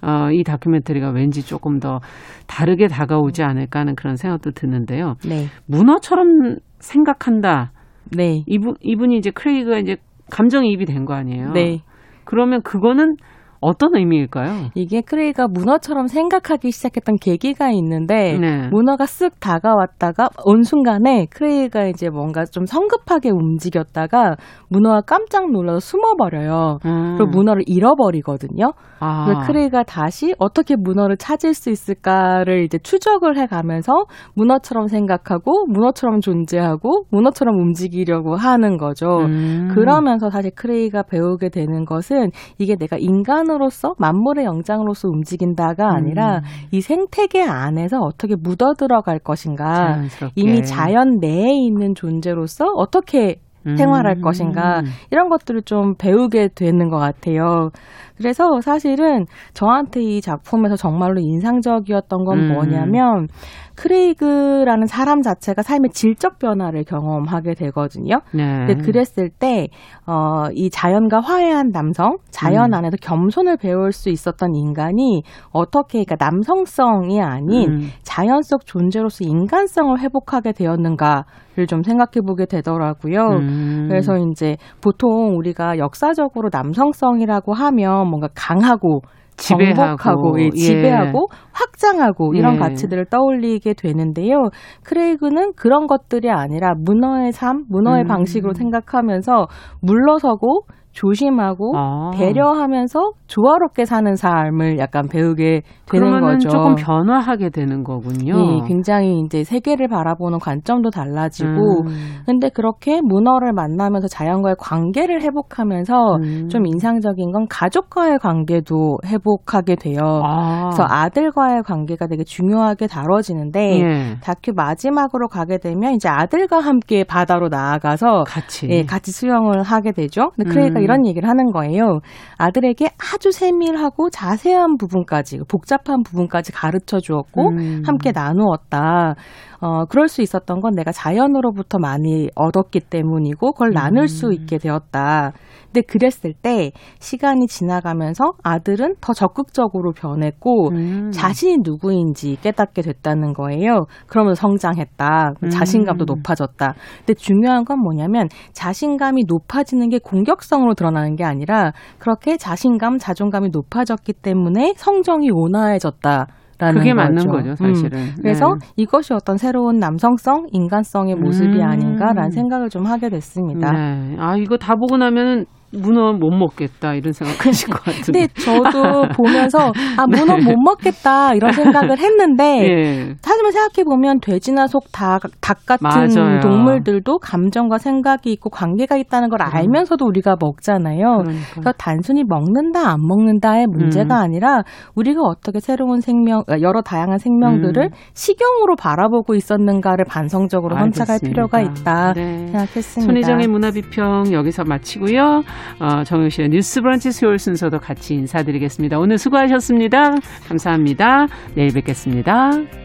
어, 이 다큐멘터리가 왠지 조금 더 다르게 다가오지 않을까 하는 그런 생각도 드는데요. 네. 문어처럼 생각한다. 네. 이분, 이분이 이제 크레이그가 이제 감정이입이 된 거 아니에요. 네. 그러면 그거는 어떤 의미일까요? 이게 크레이그가 문어처럼 생각하기 시작했던 계기가 있는데 네. 문어가 쓱 다가왔다가 온 순간에 크레이그가 이제 뭔가 좀 성급하게 움직였다가 문어가 깜짝 놀라서 숨어버려요. 음. 그리고 문어를 잃어버리거든요. 아. 그래서 크레이그가 다시 어떻게 문어를 찾을 수 있을까를 이제 추적을 해가면서 문어처럼 생각하고 문어처럼 존재하고 문어처럼 움직이려고 하는 거죠. 음. 그러면서 사실 크레이그가 배우게 되는 것은 이게 내가 인간을 영장으로서 만물의 영장으로서 움직인다가 아니라 음. 이 생태계 안에서 어떻게 묻어 들어갈 것인가 자연스럽게. 이미 자연 내에 있는 존재로서 어떻게 생활할 음. 것인가 이런 것들을 좀 배우게 되는 것 같아요. 그래서 사실은 저한테 이 작품에서 정말로 인상적이었던 건 음. 뭐냐면 크레이그라는 사람 자체가 삶의 질적 변화를 경험하게 되거든요. 네. 근데 그랬을 때, 어, 이 자연과 화해한 남성, 자연 음. 안에서 겸손을 배울 수 있었던 인간이 어떻게, 그러니까 남성성이 아닌 음. 자연 속 존재로서 인간성을 회복하게 되었는가 를 좀 생각해 보게 되더라고요. 음. 그래서 이제 보통 우리가 역사적으로 남성성이라고 하면 뭔가 강하고 지배하고 예, 지배하고 예. 확장하고 이런 예. 가치들을 떠올리게 되는데요. 크레이그는 그런 것들이 아니라 문어의 삶, 문어의 음. 방식으로 생각하면서 물러서고 조심하고 아. 배려하면서 조화롭게 사는 삶을 약간 배우게 되는 거죠. 조금 변화하게 되는 거군요. 예, 굉장히 이제 세계를 바라보는 관점도 달라지고, 음. 근데 그렇게 문어를 만나면서 자연과의 관계를 회복하면서 음. 좀 인상적인 건 가족과의 관계도 회복하게 돼요. 아. 그래서 아들과의 관계가 되게 중요하게 다뤄지는데 예. 다큐 마지막으로 가게 되면 이제 아들과 함께 바다로 나아가서 같이 예, 같이 수영을 하게 되죠. 근데 음. 이런 얘기를 하는 거예요. 아들에게 아주 세밀하고 자세한 부분까지 복잡한 부분까지 가르쳐 주었고 음. 함께 나누었다. 어, 그럴 수 있었던 건 내가 자연으로부터 많이 얻었기 때문이고 그걸 나눌 수 음. 있게 되었다. 근데 그랬을 때 시간이 지나가면서 아들은 더 적극적으로 변했고 음. 자신이 누구인지 깨닫게 됐다는 거예요. 그러면 성장했다. 음. 자신감도 높아졌다. 근데 중요한 건 뭐냐면 자신감이 높아지는 게 공격성으로 드러나는 게 아니라 그렇게 자신감, 자존감이 높아졌기 때문에 성정이 온화해졌다. 그게 맞는 거죠, 사실은. 음. 그래서 네. 이것이 어떤 새로운 남성성, 인간성의 모습이 음. 아닌가라는 생각을 좀 하게 됐습니다. 네. 아, 이거 다 보고 나면은 문어 못 먹겠다 이런 생각하실 것 같은데. 근데 저도 보면서 아 문어 네. 못 먹겠다 이런 생각을 했는데 예. 하지만 생각해 보면 돼지나 속 닭, 닭 같은 맞아요. 동물들도 감정과 생각이 있고 관계가 있다는 걸 음. 알면서도 우리가 먹잖아요. 그러니까. 그래서 단순히 먹는다 안 먹는다의 문제가 음. 아니라 우리가 어떻게 새로운 생명 여러 다양한 생명들을 음. 식용으로 바라보고 있었는가를 반성적으로 알겠습니다. 헌착할 필요가 있다 네. 생각했습니다. 손희정의 문화 비평 여기서 마치고요. 어, 정영실의 뉴스 브런치 수요일 순서도 같이 인사드리겠습니다. 오늘 수고하셨습니다. 감사합니다. 내일 뵙겠습니다.